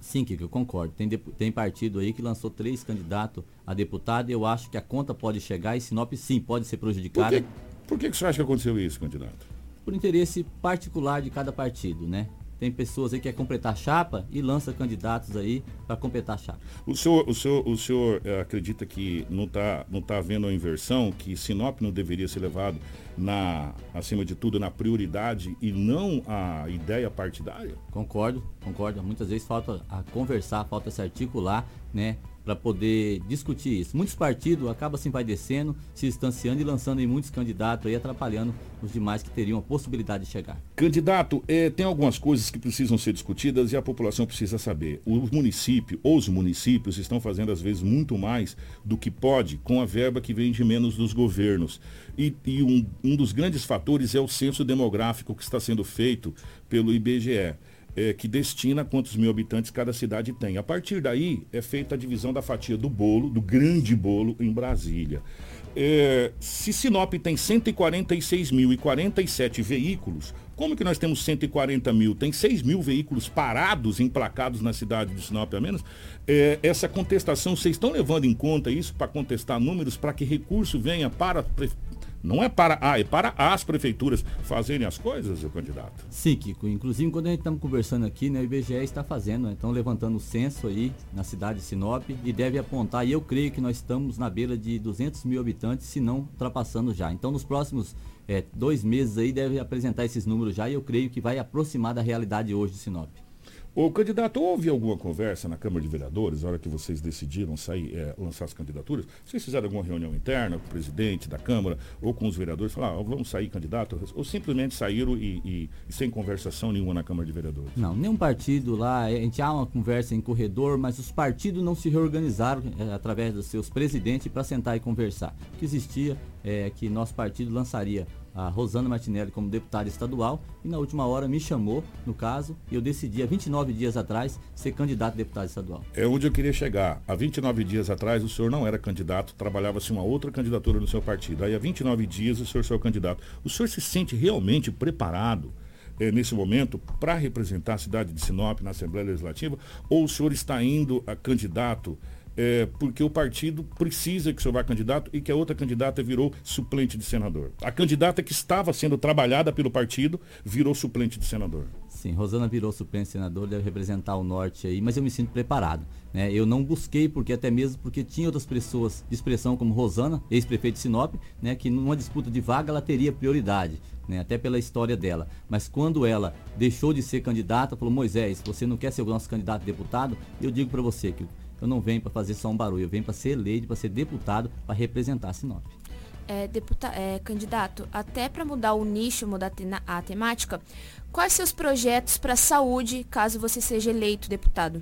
Sim, Kiko, eu concordo. Tem, tem partido aí que lançou três candidatos a deputado e eu acho que a conta pode chegar e Sinop sim pode ser Por prejudicada que, por que que o senhor acha que aconteceu isso, candidato? por interesse particular de cada partido, né? Tem pessoas aí que quer completar chapa e lança candidatos aí para completar a chapa. O senhor, o senhor, o senhor eh, acredita que não está não tá havendo a inversão, que Sinop não deveria ser levado, na, acima de tudo, na prioridade e não a ideia partidária? Concordo, concordo. Muitas vezes falta a conversar, falta se articular, né? Para poder discutir isso. Muitos partidos acabam se descendo, se distanciando e lançando aí muitos candidatos aí, atrapalhando os demais que teriam a possibilidade de chegar. Candidato, eh, tem algumas coisas que precisam ser discutidas e a população precisa saber. O município, ou os municípios, estão fazendo às vezes muito mais do que pode com a verba que vem de menos dos governos. E, e um, um dos grandes fatores é o censo demográfico que está sendo feito pelo IBGE. Eh, que destina quantos mil habitantes cada cidade tem. A partir daí é feita a divisão da fatia do bolo, do grande bolo em Brasília. É, se Sinop tem 146.047 veículos, como que nós temos 140 mil? Tem 6 mil veículos parados, emplacados na cidade de Sinop a menos. É, essa contestação, vocês estão levando em conta isso para contestar números, para que recurso venha para. Não é para a, é para as prefeituras fazerem as coisas, seu candidato? Sim, Kiko. Inclusive, quando a gente estamos conversando aqui, né, o IBGE está fazendo, né, estão levantando o censo aí na cidade de Sinop e deve apontar, e eu creio que nós estamos na beira de 200 mil habitantes, se não ultrapassando já. Então, nos próximos eh, dois meses aí, deve apresentar esses números já e eu creio que vai aproximar da realidade hoje de Sinop. O candidato, houve alguma conversa na Câmara de Vereadores, na hora que vocês decidiram sair, é, lançar as candidaturas? Vocês fizeram alguma reunião interna com o presidente da Câmara ou com os vereadores, falaram, ah, vamos sair candidato? Ou simplesmente saíram e, e- e sem conversação nenhuma na Câmara de Vereadores? Não, nenhum partido lá, a gente há uma conversa em corredor, mas os partidos não se reorganizaram eh, através dos seus presidentes para sentar e conversar. O que existia é que nosso partido lançaria a Rosana Martinelli como deputada estadual e na última hora me chamou, no caso, e eu decidi há 29 dias atrás ser candidato a deputado estadual. É onde eu queria chegar. Há 29 dias atrás o senhor não era candidato, trabalhava-se uma outra candidatura no seu partido. Aí há 29 dias o senhor saiu candidato. O senhor se sente realmente preparado eh, nesse momento para representar a cidade de Sinop na Assembleia Legislativa? Ou o senhor está indo a candidato eh, porque o partido precisa que o senhor vá candidato e que a outra candidata virou suplente de senador? A candidata que estava sendo trabalhada pelo partido virou suplente de senador. Sim, Rosana virou suplente senador, deve representar o norte aí, mas eu me sinto preparado. Né? Eu não busquei, porque até mesmo porque tinha outras pessoas de expressão como Rosana, ex-prefeito de Sinop, né, que numa disputa de vaga ela teria prioridade, né, até pela história dela. Mas quando ela deixou de ser candidata, falou, Moisés, você não quer ser o nosso candidato a deputado? Eu digo para você que eu não venho para fazer só um barulho, eu venho para ser eleito, para ser deputado, para representar Sinop. É, deputa, é, candidato, até para mudar o nicho, mudar a a temática, quais seus projetos para a saúde, caso você seja eleito deputado?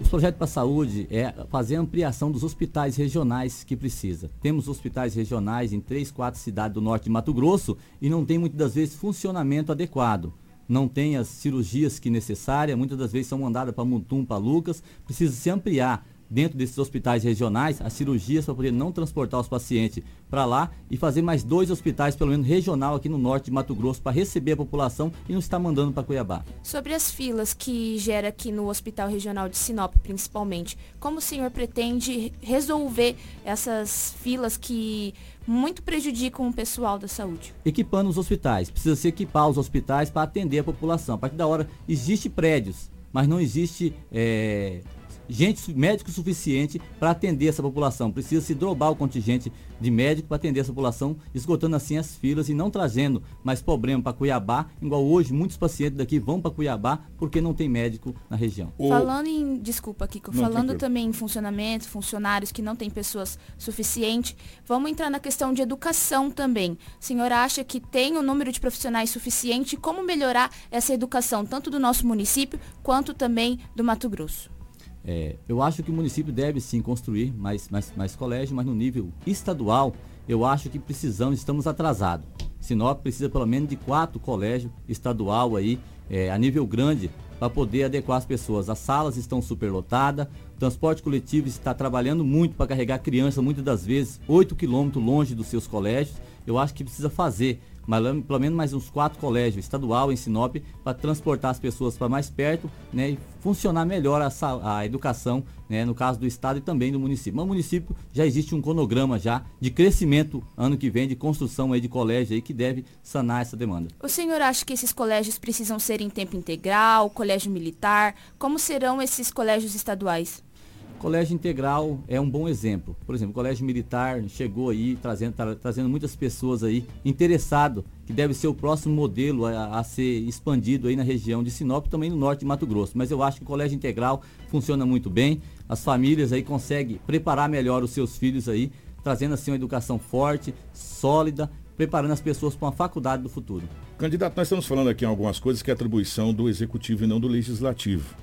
Os projetos para a saúde é fazer a ampliação dos hospitais regionais que precisa. Temos hospitais regionais em três, quatro cidades do norte de Mato Grosso e não tem muitas das vezes funcionamento adequado. Não tem as cirurgias que necessárias, muitas das vezes são mandadas para Mutum, para Lucas. Precisa se ampliar dentro desses hospitais regionais as cirurgias para poder não transportar os pacientes para lá e fazer mais dois hospitais, pelo menos regional, aqui no norte de Mato Grosso, para receber a população e não estar mandando para Cuiabá. Sobre as filas que gera aqui no Hospital Regional de Sinop, principalmente, como o senhor pretende resolver essas filas que muito prejudicam o pessoal da saúde? equipando os hospitais. Precisa se equipar os hospitais para atender a população. A partir da hora, existe prédios, mas não existe é, gente, médico suficiente para atender essa população. Precisa se drobar o contingente de médico para atender essa população, esgotando assim as filas e não trazendo mais problema para Cuiabá, igual hoje muitos pacientes daqui vão para Cuiabá porque não tem médico na região. Falando em, desculpa, Kiko, Não, falando tranquilo. também em funcionamento, funcionários que não têm pessoas suficientes, vamos entrar na questão de educação também. O senhor acha que tem o número de profissionais suficiente? Como melhorar essa educação, tanto do nosso município, quanto também do Mato Grosso? É, eu acho que o município deve sim construir mais, mais, mais colégios, mas no nível estadual, eu acho que precisamos, estamos atrasados. Sinop precisa pelo menos de quatro colégios estadual aí, é, a nível grande, para poder adequar as pessoas. As salas estão superlotadas, o transporte coletivo está trabalhando muito para carregar crianças, muitas das vezes 8 quilômetros longe dos seus colégios. Eu acho que precisa fazer mas pelo menos mais uns quatro colégios estadual em Sinop para transportar as pessoas para mais perto né, e funcionar melhor a, a educação né, no caso do estado e também do município. Mas o município já existe um cronograma já de crescimento ano que vem de construção aí de colégio aí que deve sanar essa demanda. O senhor acha que esses colégios precisam ser em tempo integral, colégio militar? Como serão esses colégios estaduais? Colégio Integral é um bom exemplo. Por exemplo, o Colégio Militar chegou aí trazendo, tra- trazendo muitas pessoas aí interessado, que deve ser o próximo modelo a, a ser expandido aí na região de Sinop, também no norte de Mato Grosso. Mas eu acho que o Colégio Integral funciona muito bem. As famílias aí conseguem preparar melhor os seus filhos aí, trazendo assim uma educação forte, sólida, preparando as pessoas para uma faculdade do futuro. Candidato, nós estamos falando aqui em algumas coisas que é atribuição do executivo e não do legislativo.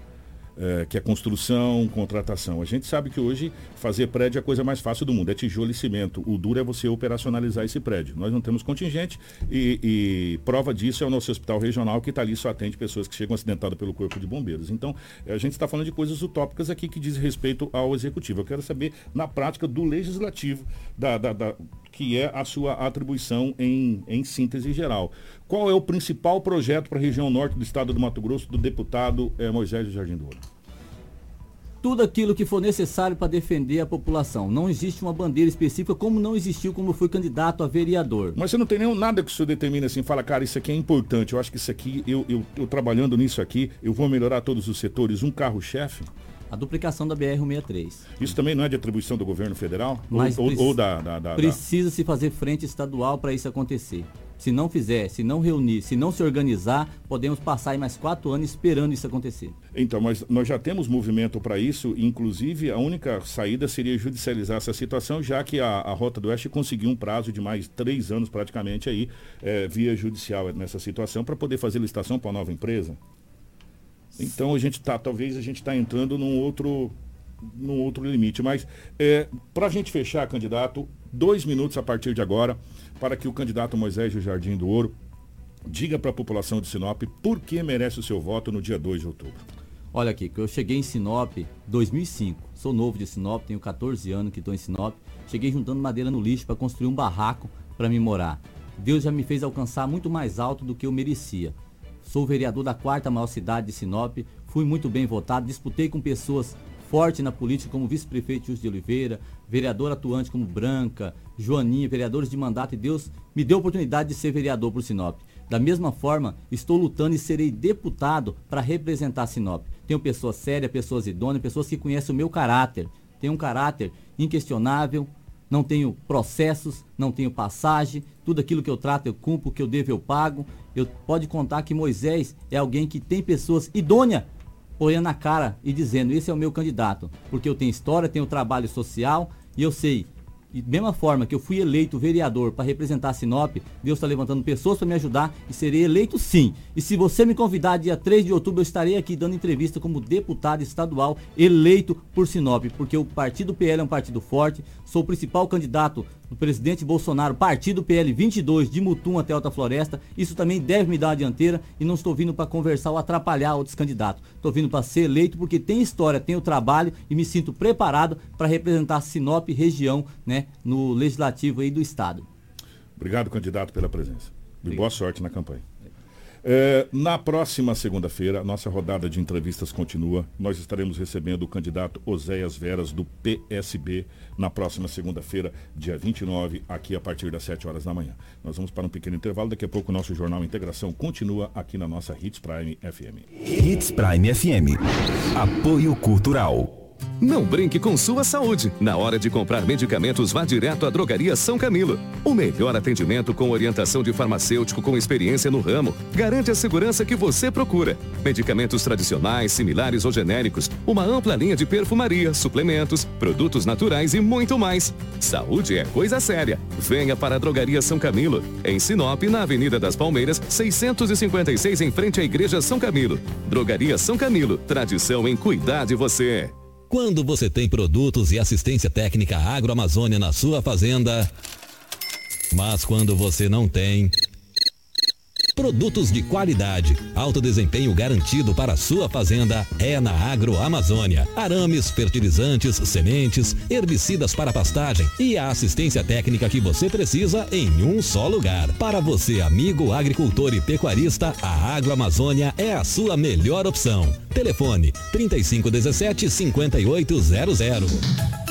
É, que é construção, contratação. A gente sabe que hoje fazer prédio é a coisa mais fácil do mundo, é tijolo e cimento. O duro é você operacionalizar esse prédio. Nós não temos contingente e, e prova disso é o nosso hospital regional que está ali só atende pessoas que chegam acidentadas pelo corpo de bombeiros. Então, a gente está falando de coisas utópicas aqui que diz respeito ao executivo. Eu quero saber na prática do legislativo, da, da- da- que é a sua atribuição em, em síntese geral. Qual é o principal projeto para a região norte do estado do Mato Grosso do deputado eh, Moisés Jardim do Ouro? tudo aquilo que for necessário para defender a população. Não existe uma bandeira específica, como não existiu como fui candidato a vereador. Mas você não tem nenhum nada que o senhor determine assim, fala, cara, isso aqui é importante, eu acho que isso aqui, eu, eu, eu trabalhando nisso aqui, eu vou melhorar todos os setores, um carro-chefe? A duplicação da BR-163. Isso também não é de atribuição do governo federal? Mas ou, ou- da, da, da- Precisa se fazer frente estadual para isso acontecer. Se não fizer, se não reunir, se não se organizar, podemos passar aí mais quatro anos esperando isso acontecer. Então, mas nós já temos movimento para isso, inclusive a única saída seria judicializar essa situação, já que a, a Rota do Oeste conseguiu um prazo de mais três anos praticamente aí, é, via judicial nessa situação, para poder fazer licitação para uma nova empresa. Então a gente está, talvez a gente está entrando num outro, num outro limite. Mas é, para a gente fechar, candidato, dois minutos a partir de agora, para que o candidato Moisés do Jardim do Ouro diga para a população de Sinop por que merece o seu voto no dia 2 de outubro. Olha aqui, que eu cheguei em Sinop 2005. Sou novo de Sinop, tenho 14 anos que estou em Sinop. Cheguei juntando madeira no lixo para construir um barraco para me morar. Deus já me fez alcançar muito mais alto do que eu merecia. Sou vereador da quarta maior cidade de Sinop, fui muito bem votado, disputei com pessoas fortes na política como vice-prefeito Júlio de Oliveira, vereador atuante como Branca, Joaninha, vereadores de mandato e Deus me deu a oportunidade de ser vereador por Sinop. Da mesma forma, estou lutando e serei deputado para representar Sinop. Tenho pessoas sérias, pessoas idôneas, pessoas que conhecem o meu caráter. Tenho um caráter inquestionável, não tenho processos, não tenho passagem, tudo aquilo que eu trato eu cumpro, o que eu devo eu pago. Eu pode contar que Moisés é alguém que tem pessoas idôneas olhando na cara e dizendo, esse é o meu candidato, porque eu tenho história, tenho trabalho social e eu sei e mesma forma que eu fui eleito vereador para representar Sinop, Deus está levantando pessoas para me ajudar e serei eleito sim. E se você me convidar dia 3 de outubro, eu estarei aqui dando entrevista como deputado estadual eleito por Sinop, porque o partido PL é um partido forte, sou o principal candidato do presidente Bolsonaro, partido PL 22 de Mutum até Alta Floresta. Isso também deve me dar a dianteira e não estou vindo para conversar ou atrapalhar outros candidatos. Estou vindo para ser eleito porque tem história, tenho trabalho e me sinto preparado para representar Sinop região, né, no legislativo aí do estado. Obrigado, candidato, pela presença. E boa sorte na campanha. É, na próxima segunda-feira, nossa rodada de entrevistas continua. Nós estaremos recebendo o candidato Oséias Veras, do PSB, na próxima segunda-feira, dia 29, aqui a partir das 7 horas da manhã. Nós vamos para um pequeno intervalo. Daqui a pouco o nosso Jornal Integração continua aqui na nossa Hits Prime FM. Hits Prime FM. Apoio Cultural. Não brinque com sua saúde. Na hora de comprar medicamentos, vá direto à Drogaria São Camilo. O melhor atendimento com orientação de farmacêutico com experiência no ramo. Garante a segurança que você procura. Medicamentos tradicionais, similares ou genéricos. Uma ampla linha de perfumaria, suplementos, produtos naturais e muito mais. Saúde é coisa séria. Venha para a Drogaria São Camilo. Em Sinop, na Avenida das Palmeiras, 656, em frente à Igreja São Camilo. Drogaria São Camilo. Tradição em cuidar de você. Quando você tem produtos e assistência técnica agroamazônia na sua fazenda, mas quando você não tem. Produtos de qualidade, alto desempenho garantido para a sua fazenda é na Agroamazônia. Arames, fertilizantes, sementes, herbicidas para pastagem e a assistência técnica que você precisa em um só lugar. Para você, amigo agricultor e pecuarista, a Agroamazônia é a sua melhor opção. Telefone 3517 5800.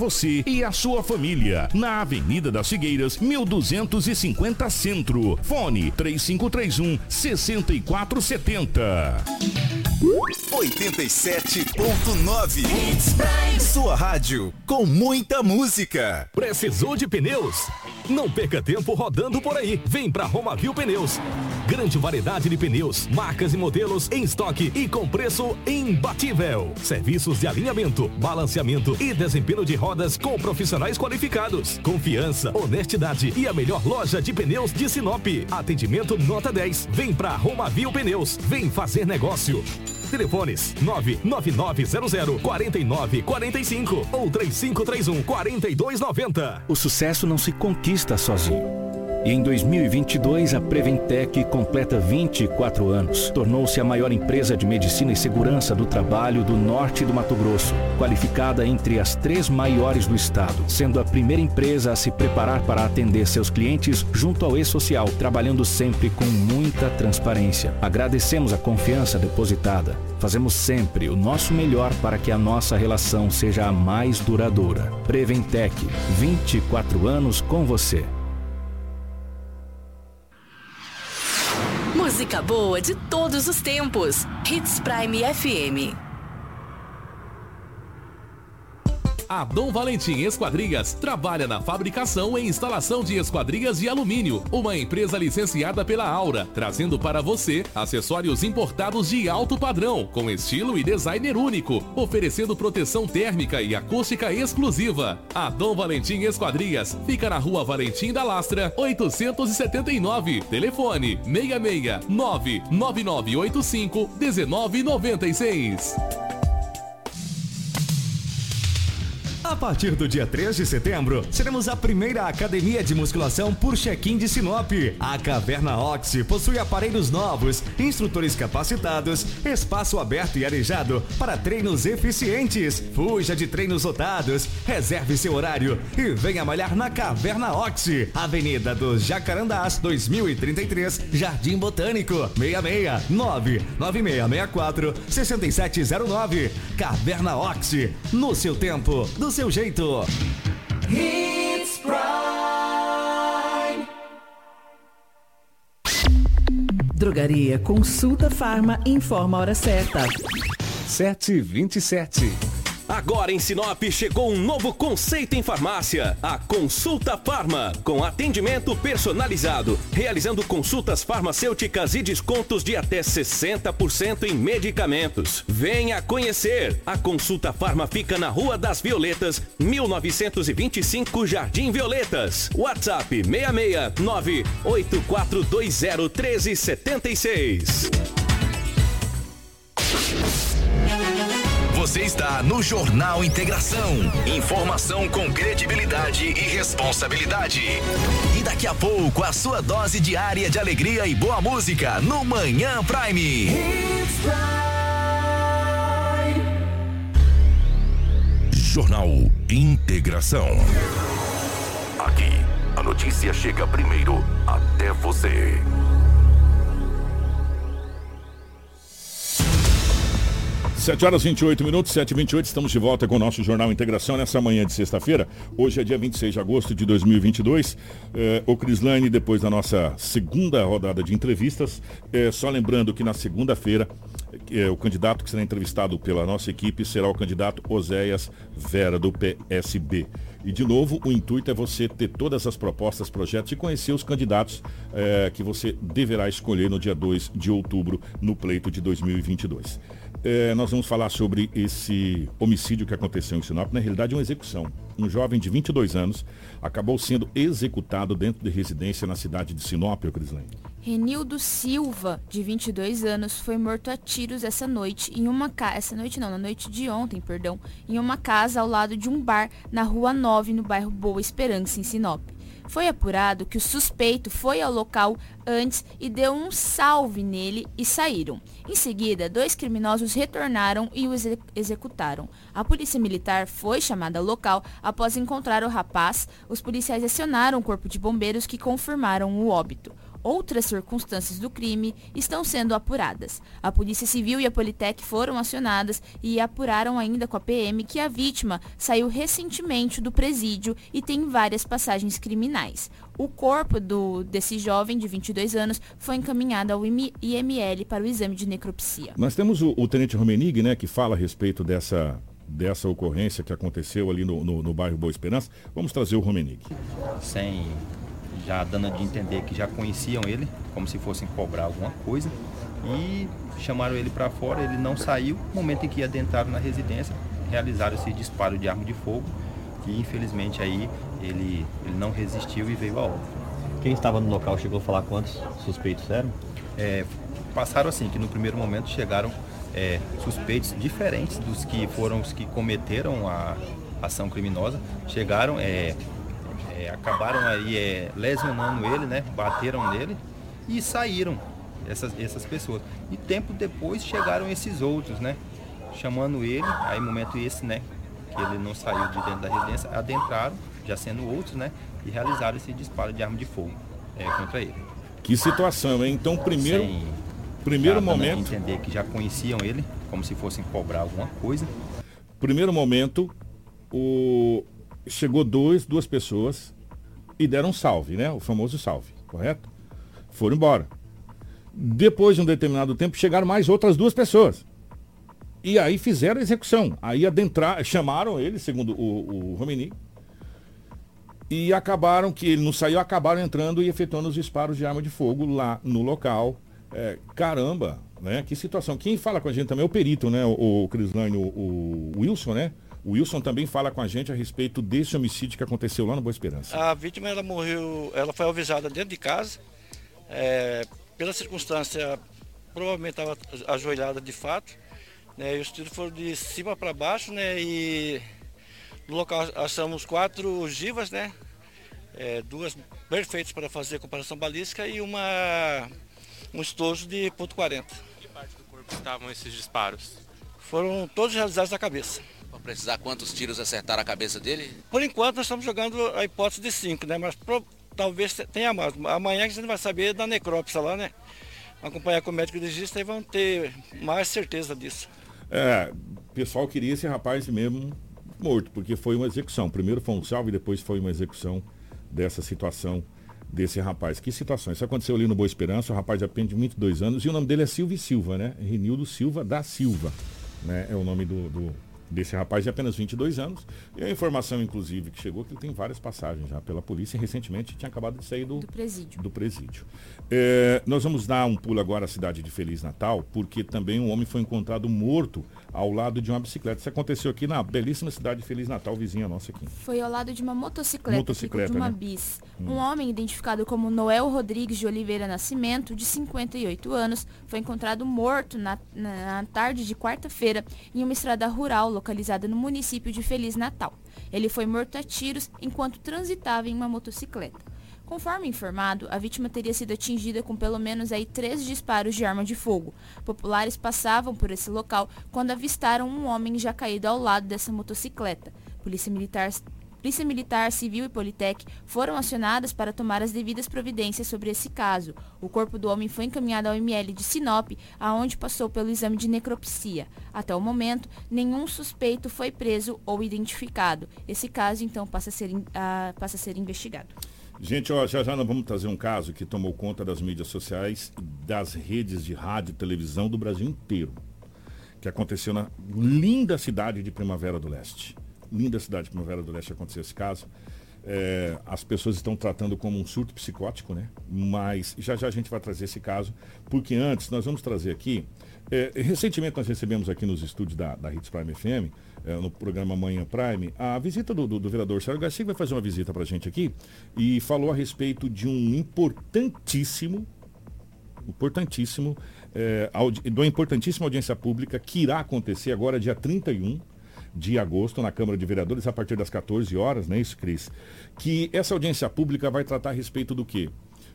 você e a sua família. Na Avenida das Figueiras, 1250 Centro. Fone 3531 6470. 87.9 Sua rádio com muita música. Precisou de pneus? Não perca tempo rodando por aí. Vem pra Romavil Pneus. Grande variedade de pneus, marcas e modelos em estoque e com preço imbatível. Serviços de alinhamento, balanceamento e desempenho de rodas com profissionais qualificados. Confiança, honestidade e a melhor loja de pneus de Sinop. Atendimento nota 10. Vem pra Romavil Pneus. Vem fazer negócio. Telefones 99900 4945 ou 3531 4290. O sucesso não se conquista sozinho. E em 2022, a Preventec completa 24 anos. Tornou-se a maior empresa de medicina e segurança do trabalho do norte do Mato Grosso, qualificada entre as três maiores do estado, sendo a primeira empresa a se preparar para atender seus clientes junto ao e-social, trabalhando sempre com muita transparência. Agradecemos a confiança depositada. Fazemos sempre o nosso melhor para que a nossa relação seja a mais duradoura. Preventec, 24 anos com você. Música boa de todos os tempos. Hits Prime FM. A Dom Valentim Esquadrias trabalha na fabricação e instalação de esquadrias de alumínio, uma empresa licenciada pela Aura, trazendo para você acessórios importados de alto padrão, com estilo e designer único, oferecendo proteção térmica e acústica exclusiva. A Dom Valentim Esquadrias fica na Rua Valentim da Lastra, 879. Telefone 66 99985 1996. A partir do dia 3 de setembro, seremos a primeira academia de musculação por check-in de Sinop. A Caverna Oxy possui aparelhos novos, instrutores capacitados, espaço aberto e arejado para treinos eficientes. Fuja de treinos lotados, reserve seu horário e venha malhar na Caverna Oxy, Avenida dos Jacarandás, 2033, Jardim Botânico, 66 99664 6709. Caverna Oxy, no seu tempo, do seu jeito. Hits Prime. Drogaria Consulta Farma informa a hora certa. 727. Agora em Sinop chegou um novo conceito em farmácia, a Consulta Farma, com atendimento personalizado, realizando consultas farmacêuticas e descontos de até 60% em medicamentos. Venha conhecer. A Consulta Farma fica na Rua das Violetas, 1925 Jardim Violetas. WhatsApp 66 98420 1376. Você está no Jornal Integração. Informação com credibilidade e responsabilidade. E daqui a pouco, a sua dose diária de alegria e boa música no Manhã Prime. Jornal Integração. Aqui, a notícia chega primeiro até você. Sete horas 28 minutos, 7 e 28 estamos de volta com o nosso Jornal Integração nessa manhã de sexta-feira. Hoje é dia 26 de agosto de 2022. É, o Crislane, depois da nossa segunda rodada de entrevistas, é, só lembrando que na segunda-feira é, o candidato que será entrevistado pela nossa equipe será o candidato Oséias Vera, do PSB. E, de novo, o intuito é você ter todas as propostas, projetos e conhecer os candidatos é, que você deverá escolher no dia 2 de outubro, no pleito de 2022. É, nós vamos falar sobre esse homicídio que aconteceu em Sinop. Na realidade, é uma execução. Um jovem de 22 anos acabou sendo executado dentro de residência na cidade de Sinop, Crislane. Renildo Silva, de 22 anos, foi morto a tiros essa noite em uma casa, essa noite não, na noite de ontem, perdão, em uma casa ao lado de um bar na Rua 9, no bairro Boa Esperança, em Sinop. Foi apurado que o suspeito foi ao local antes e deu um salve nele e saíram. Em seguida, dois criminosos retornaram e o exe executaram. A polícia militar foi chamada ao local após encontrar o rapaz. Os policiais acionaram o corpo de bombeiros que confirmaram o óbito. Outras circunstâncias do crime estão sendo apuradas. A Polícia Civil e a Politec foram acionadas e apuraram ainda com a PM que a vítima saiu recentemente do presídio e tem várias passagens criminais. O corpo do, desse jovem de 22 anos foi encaminhado ao IML para o exame de necropsia. Nós temos o, o Tenente Romenig, né, que fala a respeito dessa, dessa ocorrência que aconteceu ali no, no, no bairro Boa Esperança. Vamos trazer o Romenig. Sem já dando de entender que já conheciam ele, como se fossem cobrar alguma coisa, e chamaram ele para fora, ele não saiu. No momento em que adentraram na residência, realizaram esse disparo de arma de fogo, que infelizmente aí ele, ele não resistiu e veio a óbito. Quem estava no local chegou a falar quantos suspeitos eram? É, passaram assim, que no primeiro momento chegaram é, suspeitos diferentes dos que foram os que cometeram a ação criminosa. Chegaram é, é, acabaram aí é, lesionando ele, né? Bateram nele e saíram essas, essas pessoas. E tempo depois chegaram esses outros, né? Chamando ele, aí momento esse, né? Que ele não saiu de dentro da residência, adentraram, já sendo outros, né? E realizaram esse disparo de arma de fogo é, contra ele. Que situação, hein? Então, primeiro, Sem primeiro a momento, entender que já conheciam ele, como se fossem cobrar alguma coisa. primeiro momento, o chegou dois, duas pessoas e deram um salve, né? O famoso salve, correto? Foram embora. Depois de um determinado tempo, chegaram mais outras duas pessoas. E aí fizeram a execução. Aí adentrar, chamaram ele, segundo o, o Romini, e acabaram que ele não saiu, acabaram entrando e efetuando os disparos de arma de fogo lá no local. É, caramba, né? Que situação. Quem fala com a gente também é o perito, né? O, o Crislane, o, o Wilson, né? O Wilson também fala com a gente a respeito desse homicídio que aconteceu lá no Boa Esperança. A vítima ela morreu, ela foi avisada dentro de casa. É, pela circunstância, provavelmente estava ajoelhada de fato. Né, e os tiros foram de cima para baixo, né? E no local achamos quatro ogivas, né? É, duas perfeitas para fazer comparação balística e uma um estojo de ponto .40. Que parte do corpo estavam esses disparos? Foram todos realizados na cabeça. Para precisar quantos tiros acertaram a cabeça dele? Por enquanto nós estamos jogando a hipótese de cinco, né? Mas pro- talvez tenha mais. Amanhã a gente vai saber da necrópsia lá, né? Acompanhar com o médico legista e vão ter mais certeza disso. É, o pessoal queria esse rapaz mesmo morto, porque foi uma execução. Primeiro foi um salve, depois foi uma execução dessa situação desse rapaz. Que situação? Isso aconteceu ali no Boa Esperança, o rapaz de apenas 22 anos, e o nome dele é Silvio Silva, né? Renildo Silva da Silva, né? É o nome do, do- desse rapaz de apenas 22 anos. E a informação, inclusive, que chegou, que ele tem várias passagens já pela polícia e recentemente tinha acabado de sair do, Do presídio. do presídio. É, nós vamos dar um pulo agora à cidade de Feliz Natal, porque também um homem foi encontrado morto ao lado de uma bicicleta. Isso aconteceu aqui na belíssima cidade de Feliz Natal, vizinha nossa aqui. Foi ao lado de uma motocicleta, Motocicleta, de uma né? bis. Hum. Um homem identificado como Noel Rodrigues de Oliveira Nascimento, de 58 anos, foi encontrado morto na, na tarde de quarta-feira em uma estrada rural localizada no município de Feliz Natal. Ele foi morto a tiros enquanto transitava em uma motocicleta. Conforme informado, a vítima teria sido atingida com pelo menos aí três disparos de arma de fogo. Populares passavam por esse local quando avistaram um homem já caído ao lado dessa motocicleta. Polícia Militar Polícia Militar, Civil e Politec foram acionadas para tomar as devidas providências sobre esse caso. O corpo do homem foi encaminhado ao ML de Sinop, aonde passou pelo exame de necropsia. Até o momento, nenhum suspeito foi preso ou identificado. Esse caso, então, passa a ser, ah, passa a ser investigado. Gente, ó, já já nós vamos trazer um caso que tomou conta das mídias sociais, das redes de rádio e televisão do Brasil inteiro. Que aconteceu na linda cidade de Primavera do Leste. Linda cidade de Primavera do Leste aconteceu esse caso. É, as pessoas estão tratando como um surto psicótico, né? Mas já já a gente vai trazer esse caso, porque antes nós vamos trazer aqui. é, recentemente nós recebemos aqui nos estúdios da, da Hits Prime FM, é, no programa Manhã Prime, a visita do, do, do vereador Sérgio Garcia, vai fazer uma visita para a gente aqui, e falou a respeito de um importantíssimo importantíssimo, é, de importantíssima audiência pública que irá acontecer agora dia 31 de agosto na Câmara de Vereadores a partir das 14 horas, não é isso, Cris? Que essa audiência pública vai tratar a respeito do quê?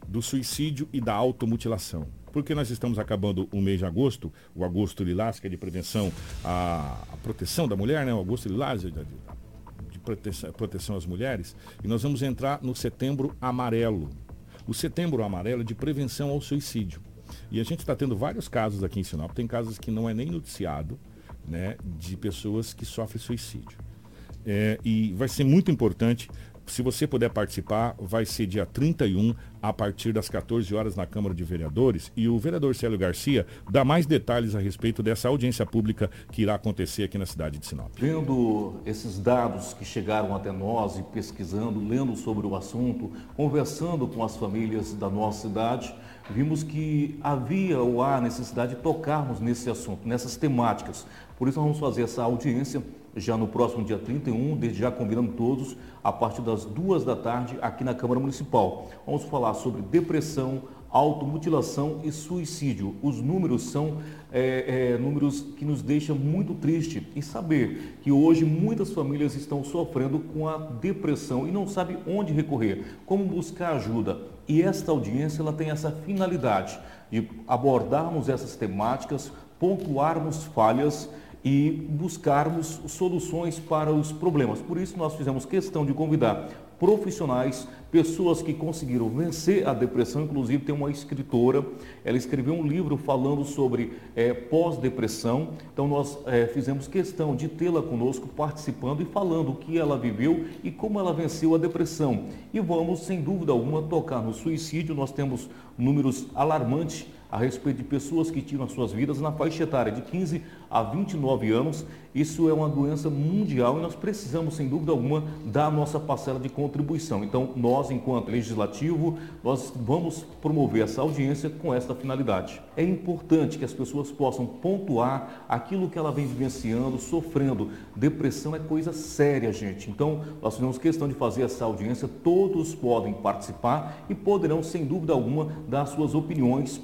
Do suicídio e da automutilação. Porque nós estamos acabando o mês de agosto, o agosto lilás, que é de prevenção à, à proteção da mulher, né? O agosto lilás, de, de- de proteção, proteção às mulheres, e nós vamos entrar no setembro amarelo. O setembro amarelo é de prevenção ao suicídio. E a gente está tendo vários casos aqui em Sinop, tem casos que não é nem noticiado, né, de pessoas que sofrem suicídio. É, e vai ser muito importante, se você puder participar, vai ser dia 31, a partir das 14 horas na Câmara de Vereadores. E o vereador Célio Garcia dá mais detalhes a respeito dessa audiência pública que irá acontecer aqui na cidade de Sinop. Vendo esses dados que chegaram até nós e pesquisando, lendo sobre o assunto, conversando com as famílias da nossa cidade, vimos que havia ou há necessidade de tocarmos nesse assunto, nessas temáticas. Por isso vamos fazer essa audiência já no próximo dia 31, desde já convidando todos, a partir das duas da tarde, aqui na Câmara Municipal. Vamos falar sobre depressão, automutilação e suicídio. Os números são é, é, números que nos deixam muito triste em saber que hoje muitas famílias estão sofrendo com a depressão e não sabem onde recorrer, como buscar ajuda. E esta audiência ela tem essa finalidade de abordarmos essas temáticas, pontuarmos falhas e buscarmos soluções para os problemas. Por isso nós fizemos questão de convidar profissionais, pessoas que conseguiram vencer a depressão. Inclusive, tem uma escritora, ela escreveu um livro falando sobre é, pós-depressão. Então, nós é, fizemos questão de tê-la conosco, participando e falando o que ela viveu e como ela venceu a depressão. E vamos, sem dúvida alguma, tocar no suicídio. Nós temos números alarmantes a respeito de pessoas que tiram as suas vidas na faixa etária de 15 a 29 anos. Isso é uma doença mundial e nós precisamos, sem dúvida alguma, dar a nossa parcela de contribuição. Então, nós, enquanto legislativo, nós vamos promover essa audiência com esta finalidade. É importante que as pessoas possam pontuar aquilo que ela vem vivenciando, sofrendo. Depressão é coisa séria, gente. Então, nós fizemos questão de fazer essa audiência, todos podem participar e poderão, sem dúvida alguma, dar suas opiniões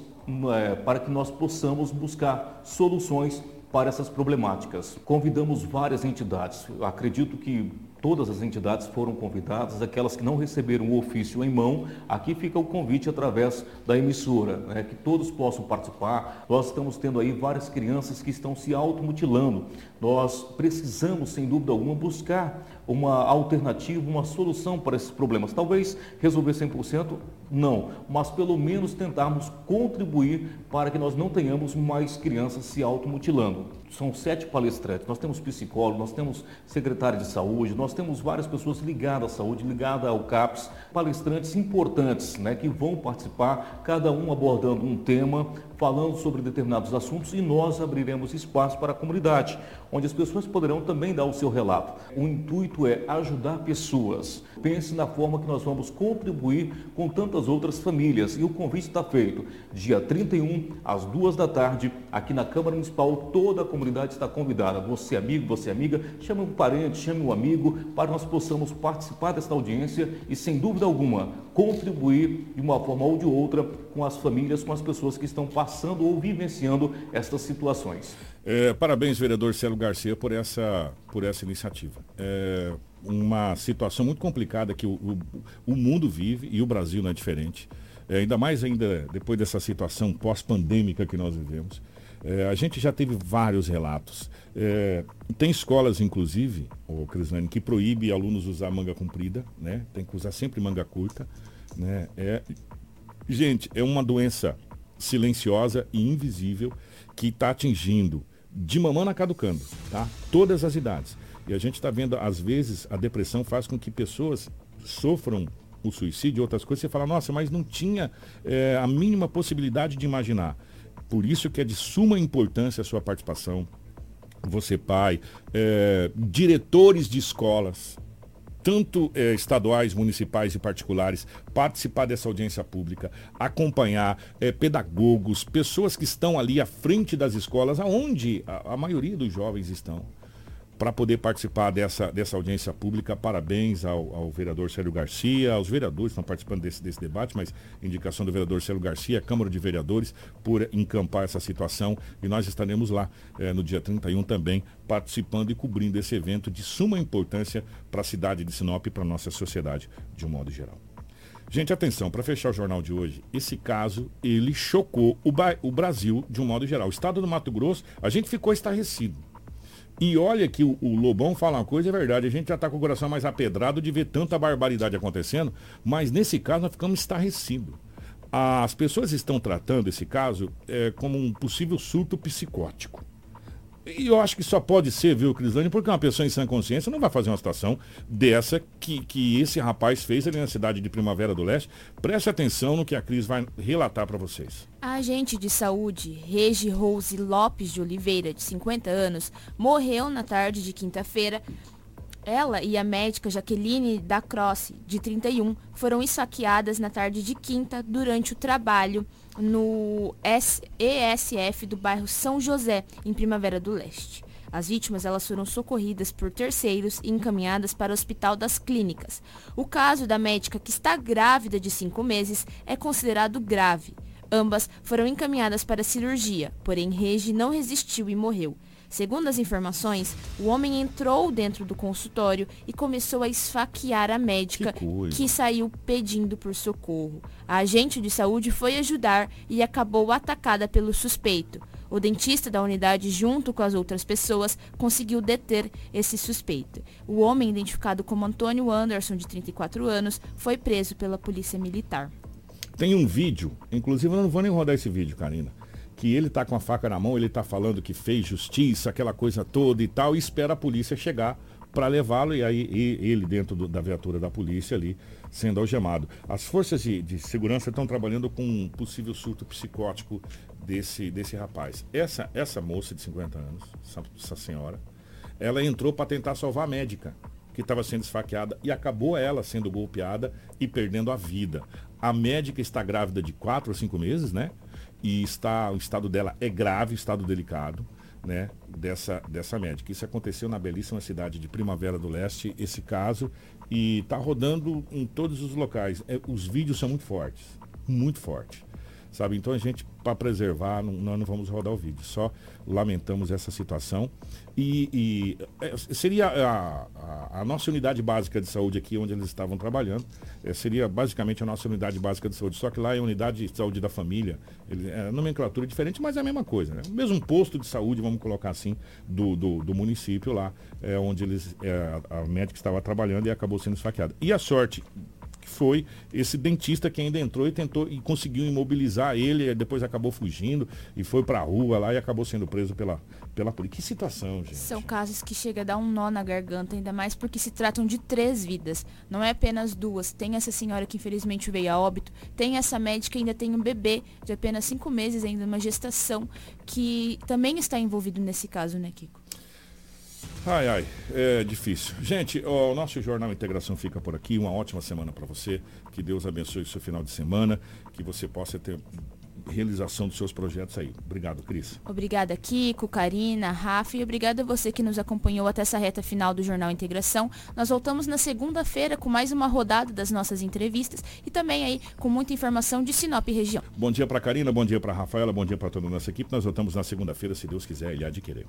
é, para que nós possamos buscar soluções para essas problemáticas. Convidamos várias entidades. Eu acredito que todas as entidades foram convidadas, aquelas que não receberam o ofício em mão, aqui fica o convite através da emissora, né, que todos possam participar. Nós estamos tendo aí várias crianças que estão se automutilando. Nós precisamos, sem dúvida alguma, buscar uma alternativa, uma solução para esses problemas. Talvez resolver 100%, não, mas pelo menos tentarmos contribuir para que nós não tenhamos mais crianças se automutilando. São sete palestrantes, nós temos psicólogo, nós temos secretário de saúde, nós temos várias pessoas ligadas à saúde, ligadas ao CAPS, palestrantes importantes né, que vão participar, cada um abordando um tema, falando sobre determinados assuntos e nós abriremos espaço para a comunidade, onde as pessoas poderão também dar o seu relato. O intuito é ajudar pessoas. Pense na forma que nós vamos contribuir com tantas outras famílias. E o convite está feito. Dia 31, às duas da tarde, aqui na Câmara Municipal, toda a comunidade está convidada. Você amigo, você amiga, chame um parente, chame um amigo, para nós possamos participar desta audiência e, sem dúvida alguma, contribuir de uma forma ou de outra com as famílias, com as pessoas que estão passando ou vivenciando estas situações. É, parabéns, vereador Celo Garcia, por essa, por essa iniciativa. É uma situação muito complicada que o, o, o mundo vive e o Brasil não é diferente. É, ainda mais ainda depois dessa situação pós-pandêmica que nós vivemos. É, a gente já teve vários relatos. É, tem escolas, inclusive, o Crislane, que proíbe alunos usar manga comprida, né? Tem que usar sempre manga curta, né? É, gente, é uma doença silenciosa e invisível que está atingindo de mamãe a caducando, tá? Todas as idades. E a gente está vendo, às vezes, a depressão faz com que pessoas sofram o suicídio e outras coisas. Você fala, nossa, mas não tinha é, a mínima possibilidade de imaginar. Por isso que é de suma importância a sua participação, você pai, é, diretores de escolas, tanto é, estaduais, municipais e particulares, participar dessa audiência pública, acompanhar é, pedagogos, pessoas que estão ali à frente das escolas, aonde a, a maioria dos jovens estão para poder participar dessa, dessa audiência pública. Parabéns ao, ao, vereador Célio Garcia, aos vereadores que estão participando desse, desse debate, mas indicação do vereador Célio Garcia, Câmara de Vereadores, por encampar essa situação. E nós estaremos lá eh, no dia 31 também, participando e cobrindo esse evento de suma importância para a cidade de Sinop e para a nossa sociedade de um modo geral. Gente, atenção, para fechar o jornal de hoje, esse caso, ele chocou o, o Brasil de um modo geral. O estado do Mato Grosso, a gente ficou estarrecido e olha que o, Lobão fala uma coisa, é verdade, a gente já está com o coração mais apedrado de ver tanta barbaridade acontecendo, mas nesse caso nós ficamos estarrecidos. As pessoas estão tratando esse caso é, como um possível surto psicótico. E eu acho que só pode ser, viu, Crislane, porque uma pessoa em sã consciência não vai fazer uma situação dessa que, que esse rapaz fez ali na cidade de Primavera do Leste. Preste atenção no que a Cris vai relatar para vocês. A agente de saúde, Regi Rose Lopes de Oliveira, de 50 anos, morreu na tarde de quinta-feira ela e a médica Jaqueline da Croce, de 31, foram esfaqueadas na tarde de quinta durante o trabalho no ESF do bairro São José, em Primavera do Leste. As vítimas elas foram socorridas por terceiros e encaminhadas para o Hospital das Clínicas. O caso da médica que está grávida de cinco meses é considerado grave. Ambas foram encaminhadas para cirurgia, porém Regi não resistiu e morreu. Segundo as informações, o homem entrou dentro do consultório e começou a esfaquear a médica, que, que, saiu pedindo por socorro. A agente de saúde foi ajudar e acabou atacada pelo suspeito. O dentista da unidade, junto com as outras pessoas, conseguiu deter esse suspeito. O homem, identificado como Antônio Anderson, de 34 anos, foi preso pela polícia militar. Tem um vídeo, inclusive eu não vou nem rodar esse vídeo, Karina que ele está com a faca na mão, ele está falando que fez justiça, aquela coisa toda e tal, e espera a polícia chegar para levá-lo e aí e, ele dentro do, da viatura da polícia ali sendo algemado. As forças de, de segurança estão trabalhando com um possível surto psicótico desse, desse rapaz. Essa, essa moça de 50 anos, essa, essa senhora, ela entrou para tentar salvar a médica que estava sendo esfaqueada e acabou ela sendo golpeada e perdendo a vida. A médica está grávida de 4 ou 5 meses, né? E está, o estado dela é grave, estado delicado, né, dessa, dessa médica. Isso aconteceu na belíssima cidade de Primavera do Leste, esse caso, e está rodando em todos os locais. É, os vídeos são muito fortes, muito fortes sabe? Então a gente, para preservar, não, nós não vamos rodar o vídeo, só lamentamos essa situação. E, e é, seria a, a, a, nossa unidade básica de saúde aqui, onde eles estavam trabalhando, é, seria basicamente a nossa unidade básica de saúde, só que lá é a unidade de saúde da família, ele, é nomenclatura diferente, mas é a mesma coisa, né? O mesmo posto de saúde, vamos colocar assim, do, do, do município lá, é, onde eles, é, a, a médica estava trabalhando e acabou sendo esfaqueada. E a sorte que foi esse dentista que ainda entrou e tentou e conseguiu imobilizar ele, depois acabou fugindo e foi para a rua lá e acabou sendo preso pela, pela polícia. Que situação, gente. São casos que chega a dar um nó na garganta, ainda mais porque se tratam de três vidas. Não é apenas duas. Tem essa senhora que infelizmente veio a óbito, tem essa médica ainda tem um bebê de apenas cinco meses, ainda uma gestação, que também está envolvido nesse caso, né, Kiko? Ai, ai, é difícil. Gente, o nosso Jornal Integração fica por aqui. Uma ótima semana para você. Que Deus abençoe o seu final de semana. Que você possa ter realização dos seus projetos aí. Obrigado, Cris. Obrigada, Kiko, Karina, Rafa e obrigada a você que nos acompanhou até essa reta final do Jornal Integração. Nós voltamos na segunda-feira com mais uma rodada das nossas entrevistas e também aí com muita informação de Sinop região. Bom dia para Karina, bom dia para Rafaela, bom dia para toda a nossa equipe. Nós voltamos na segunda-feira, se Deus quiser e adquirir.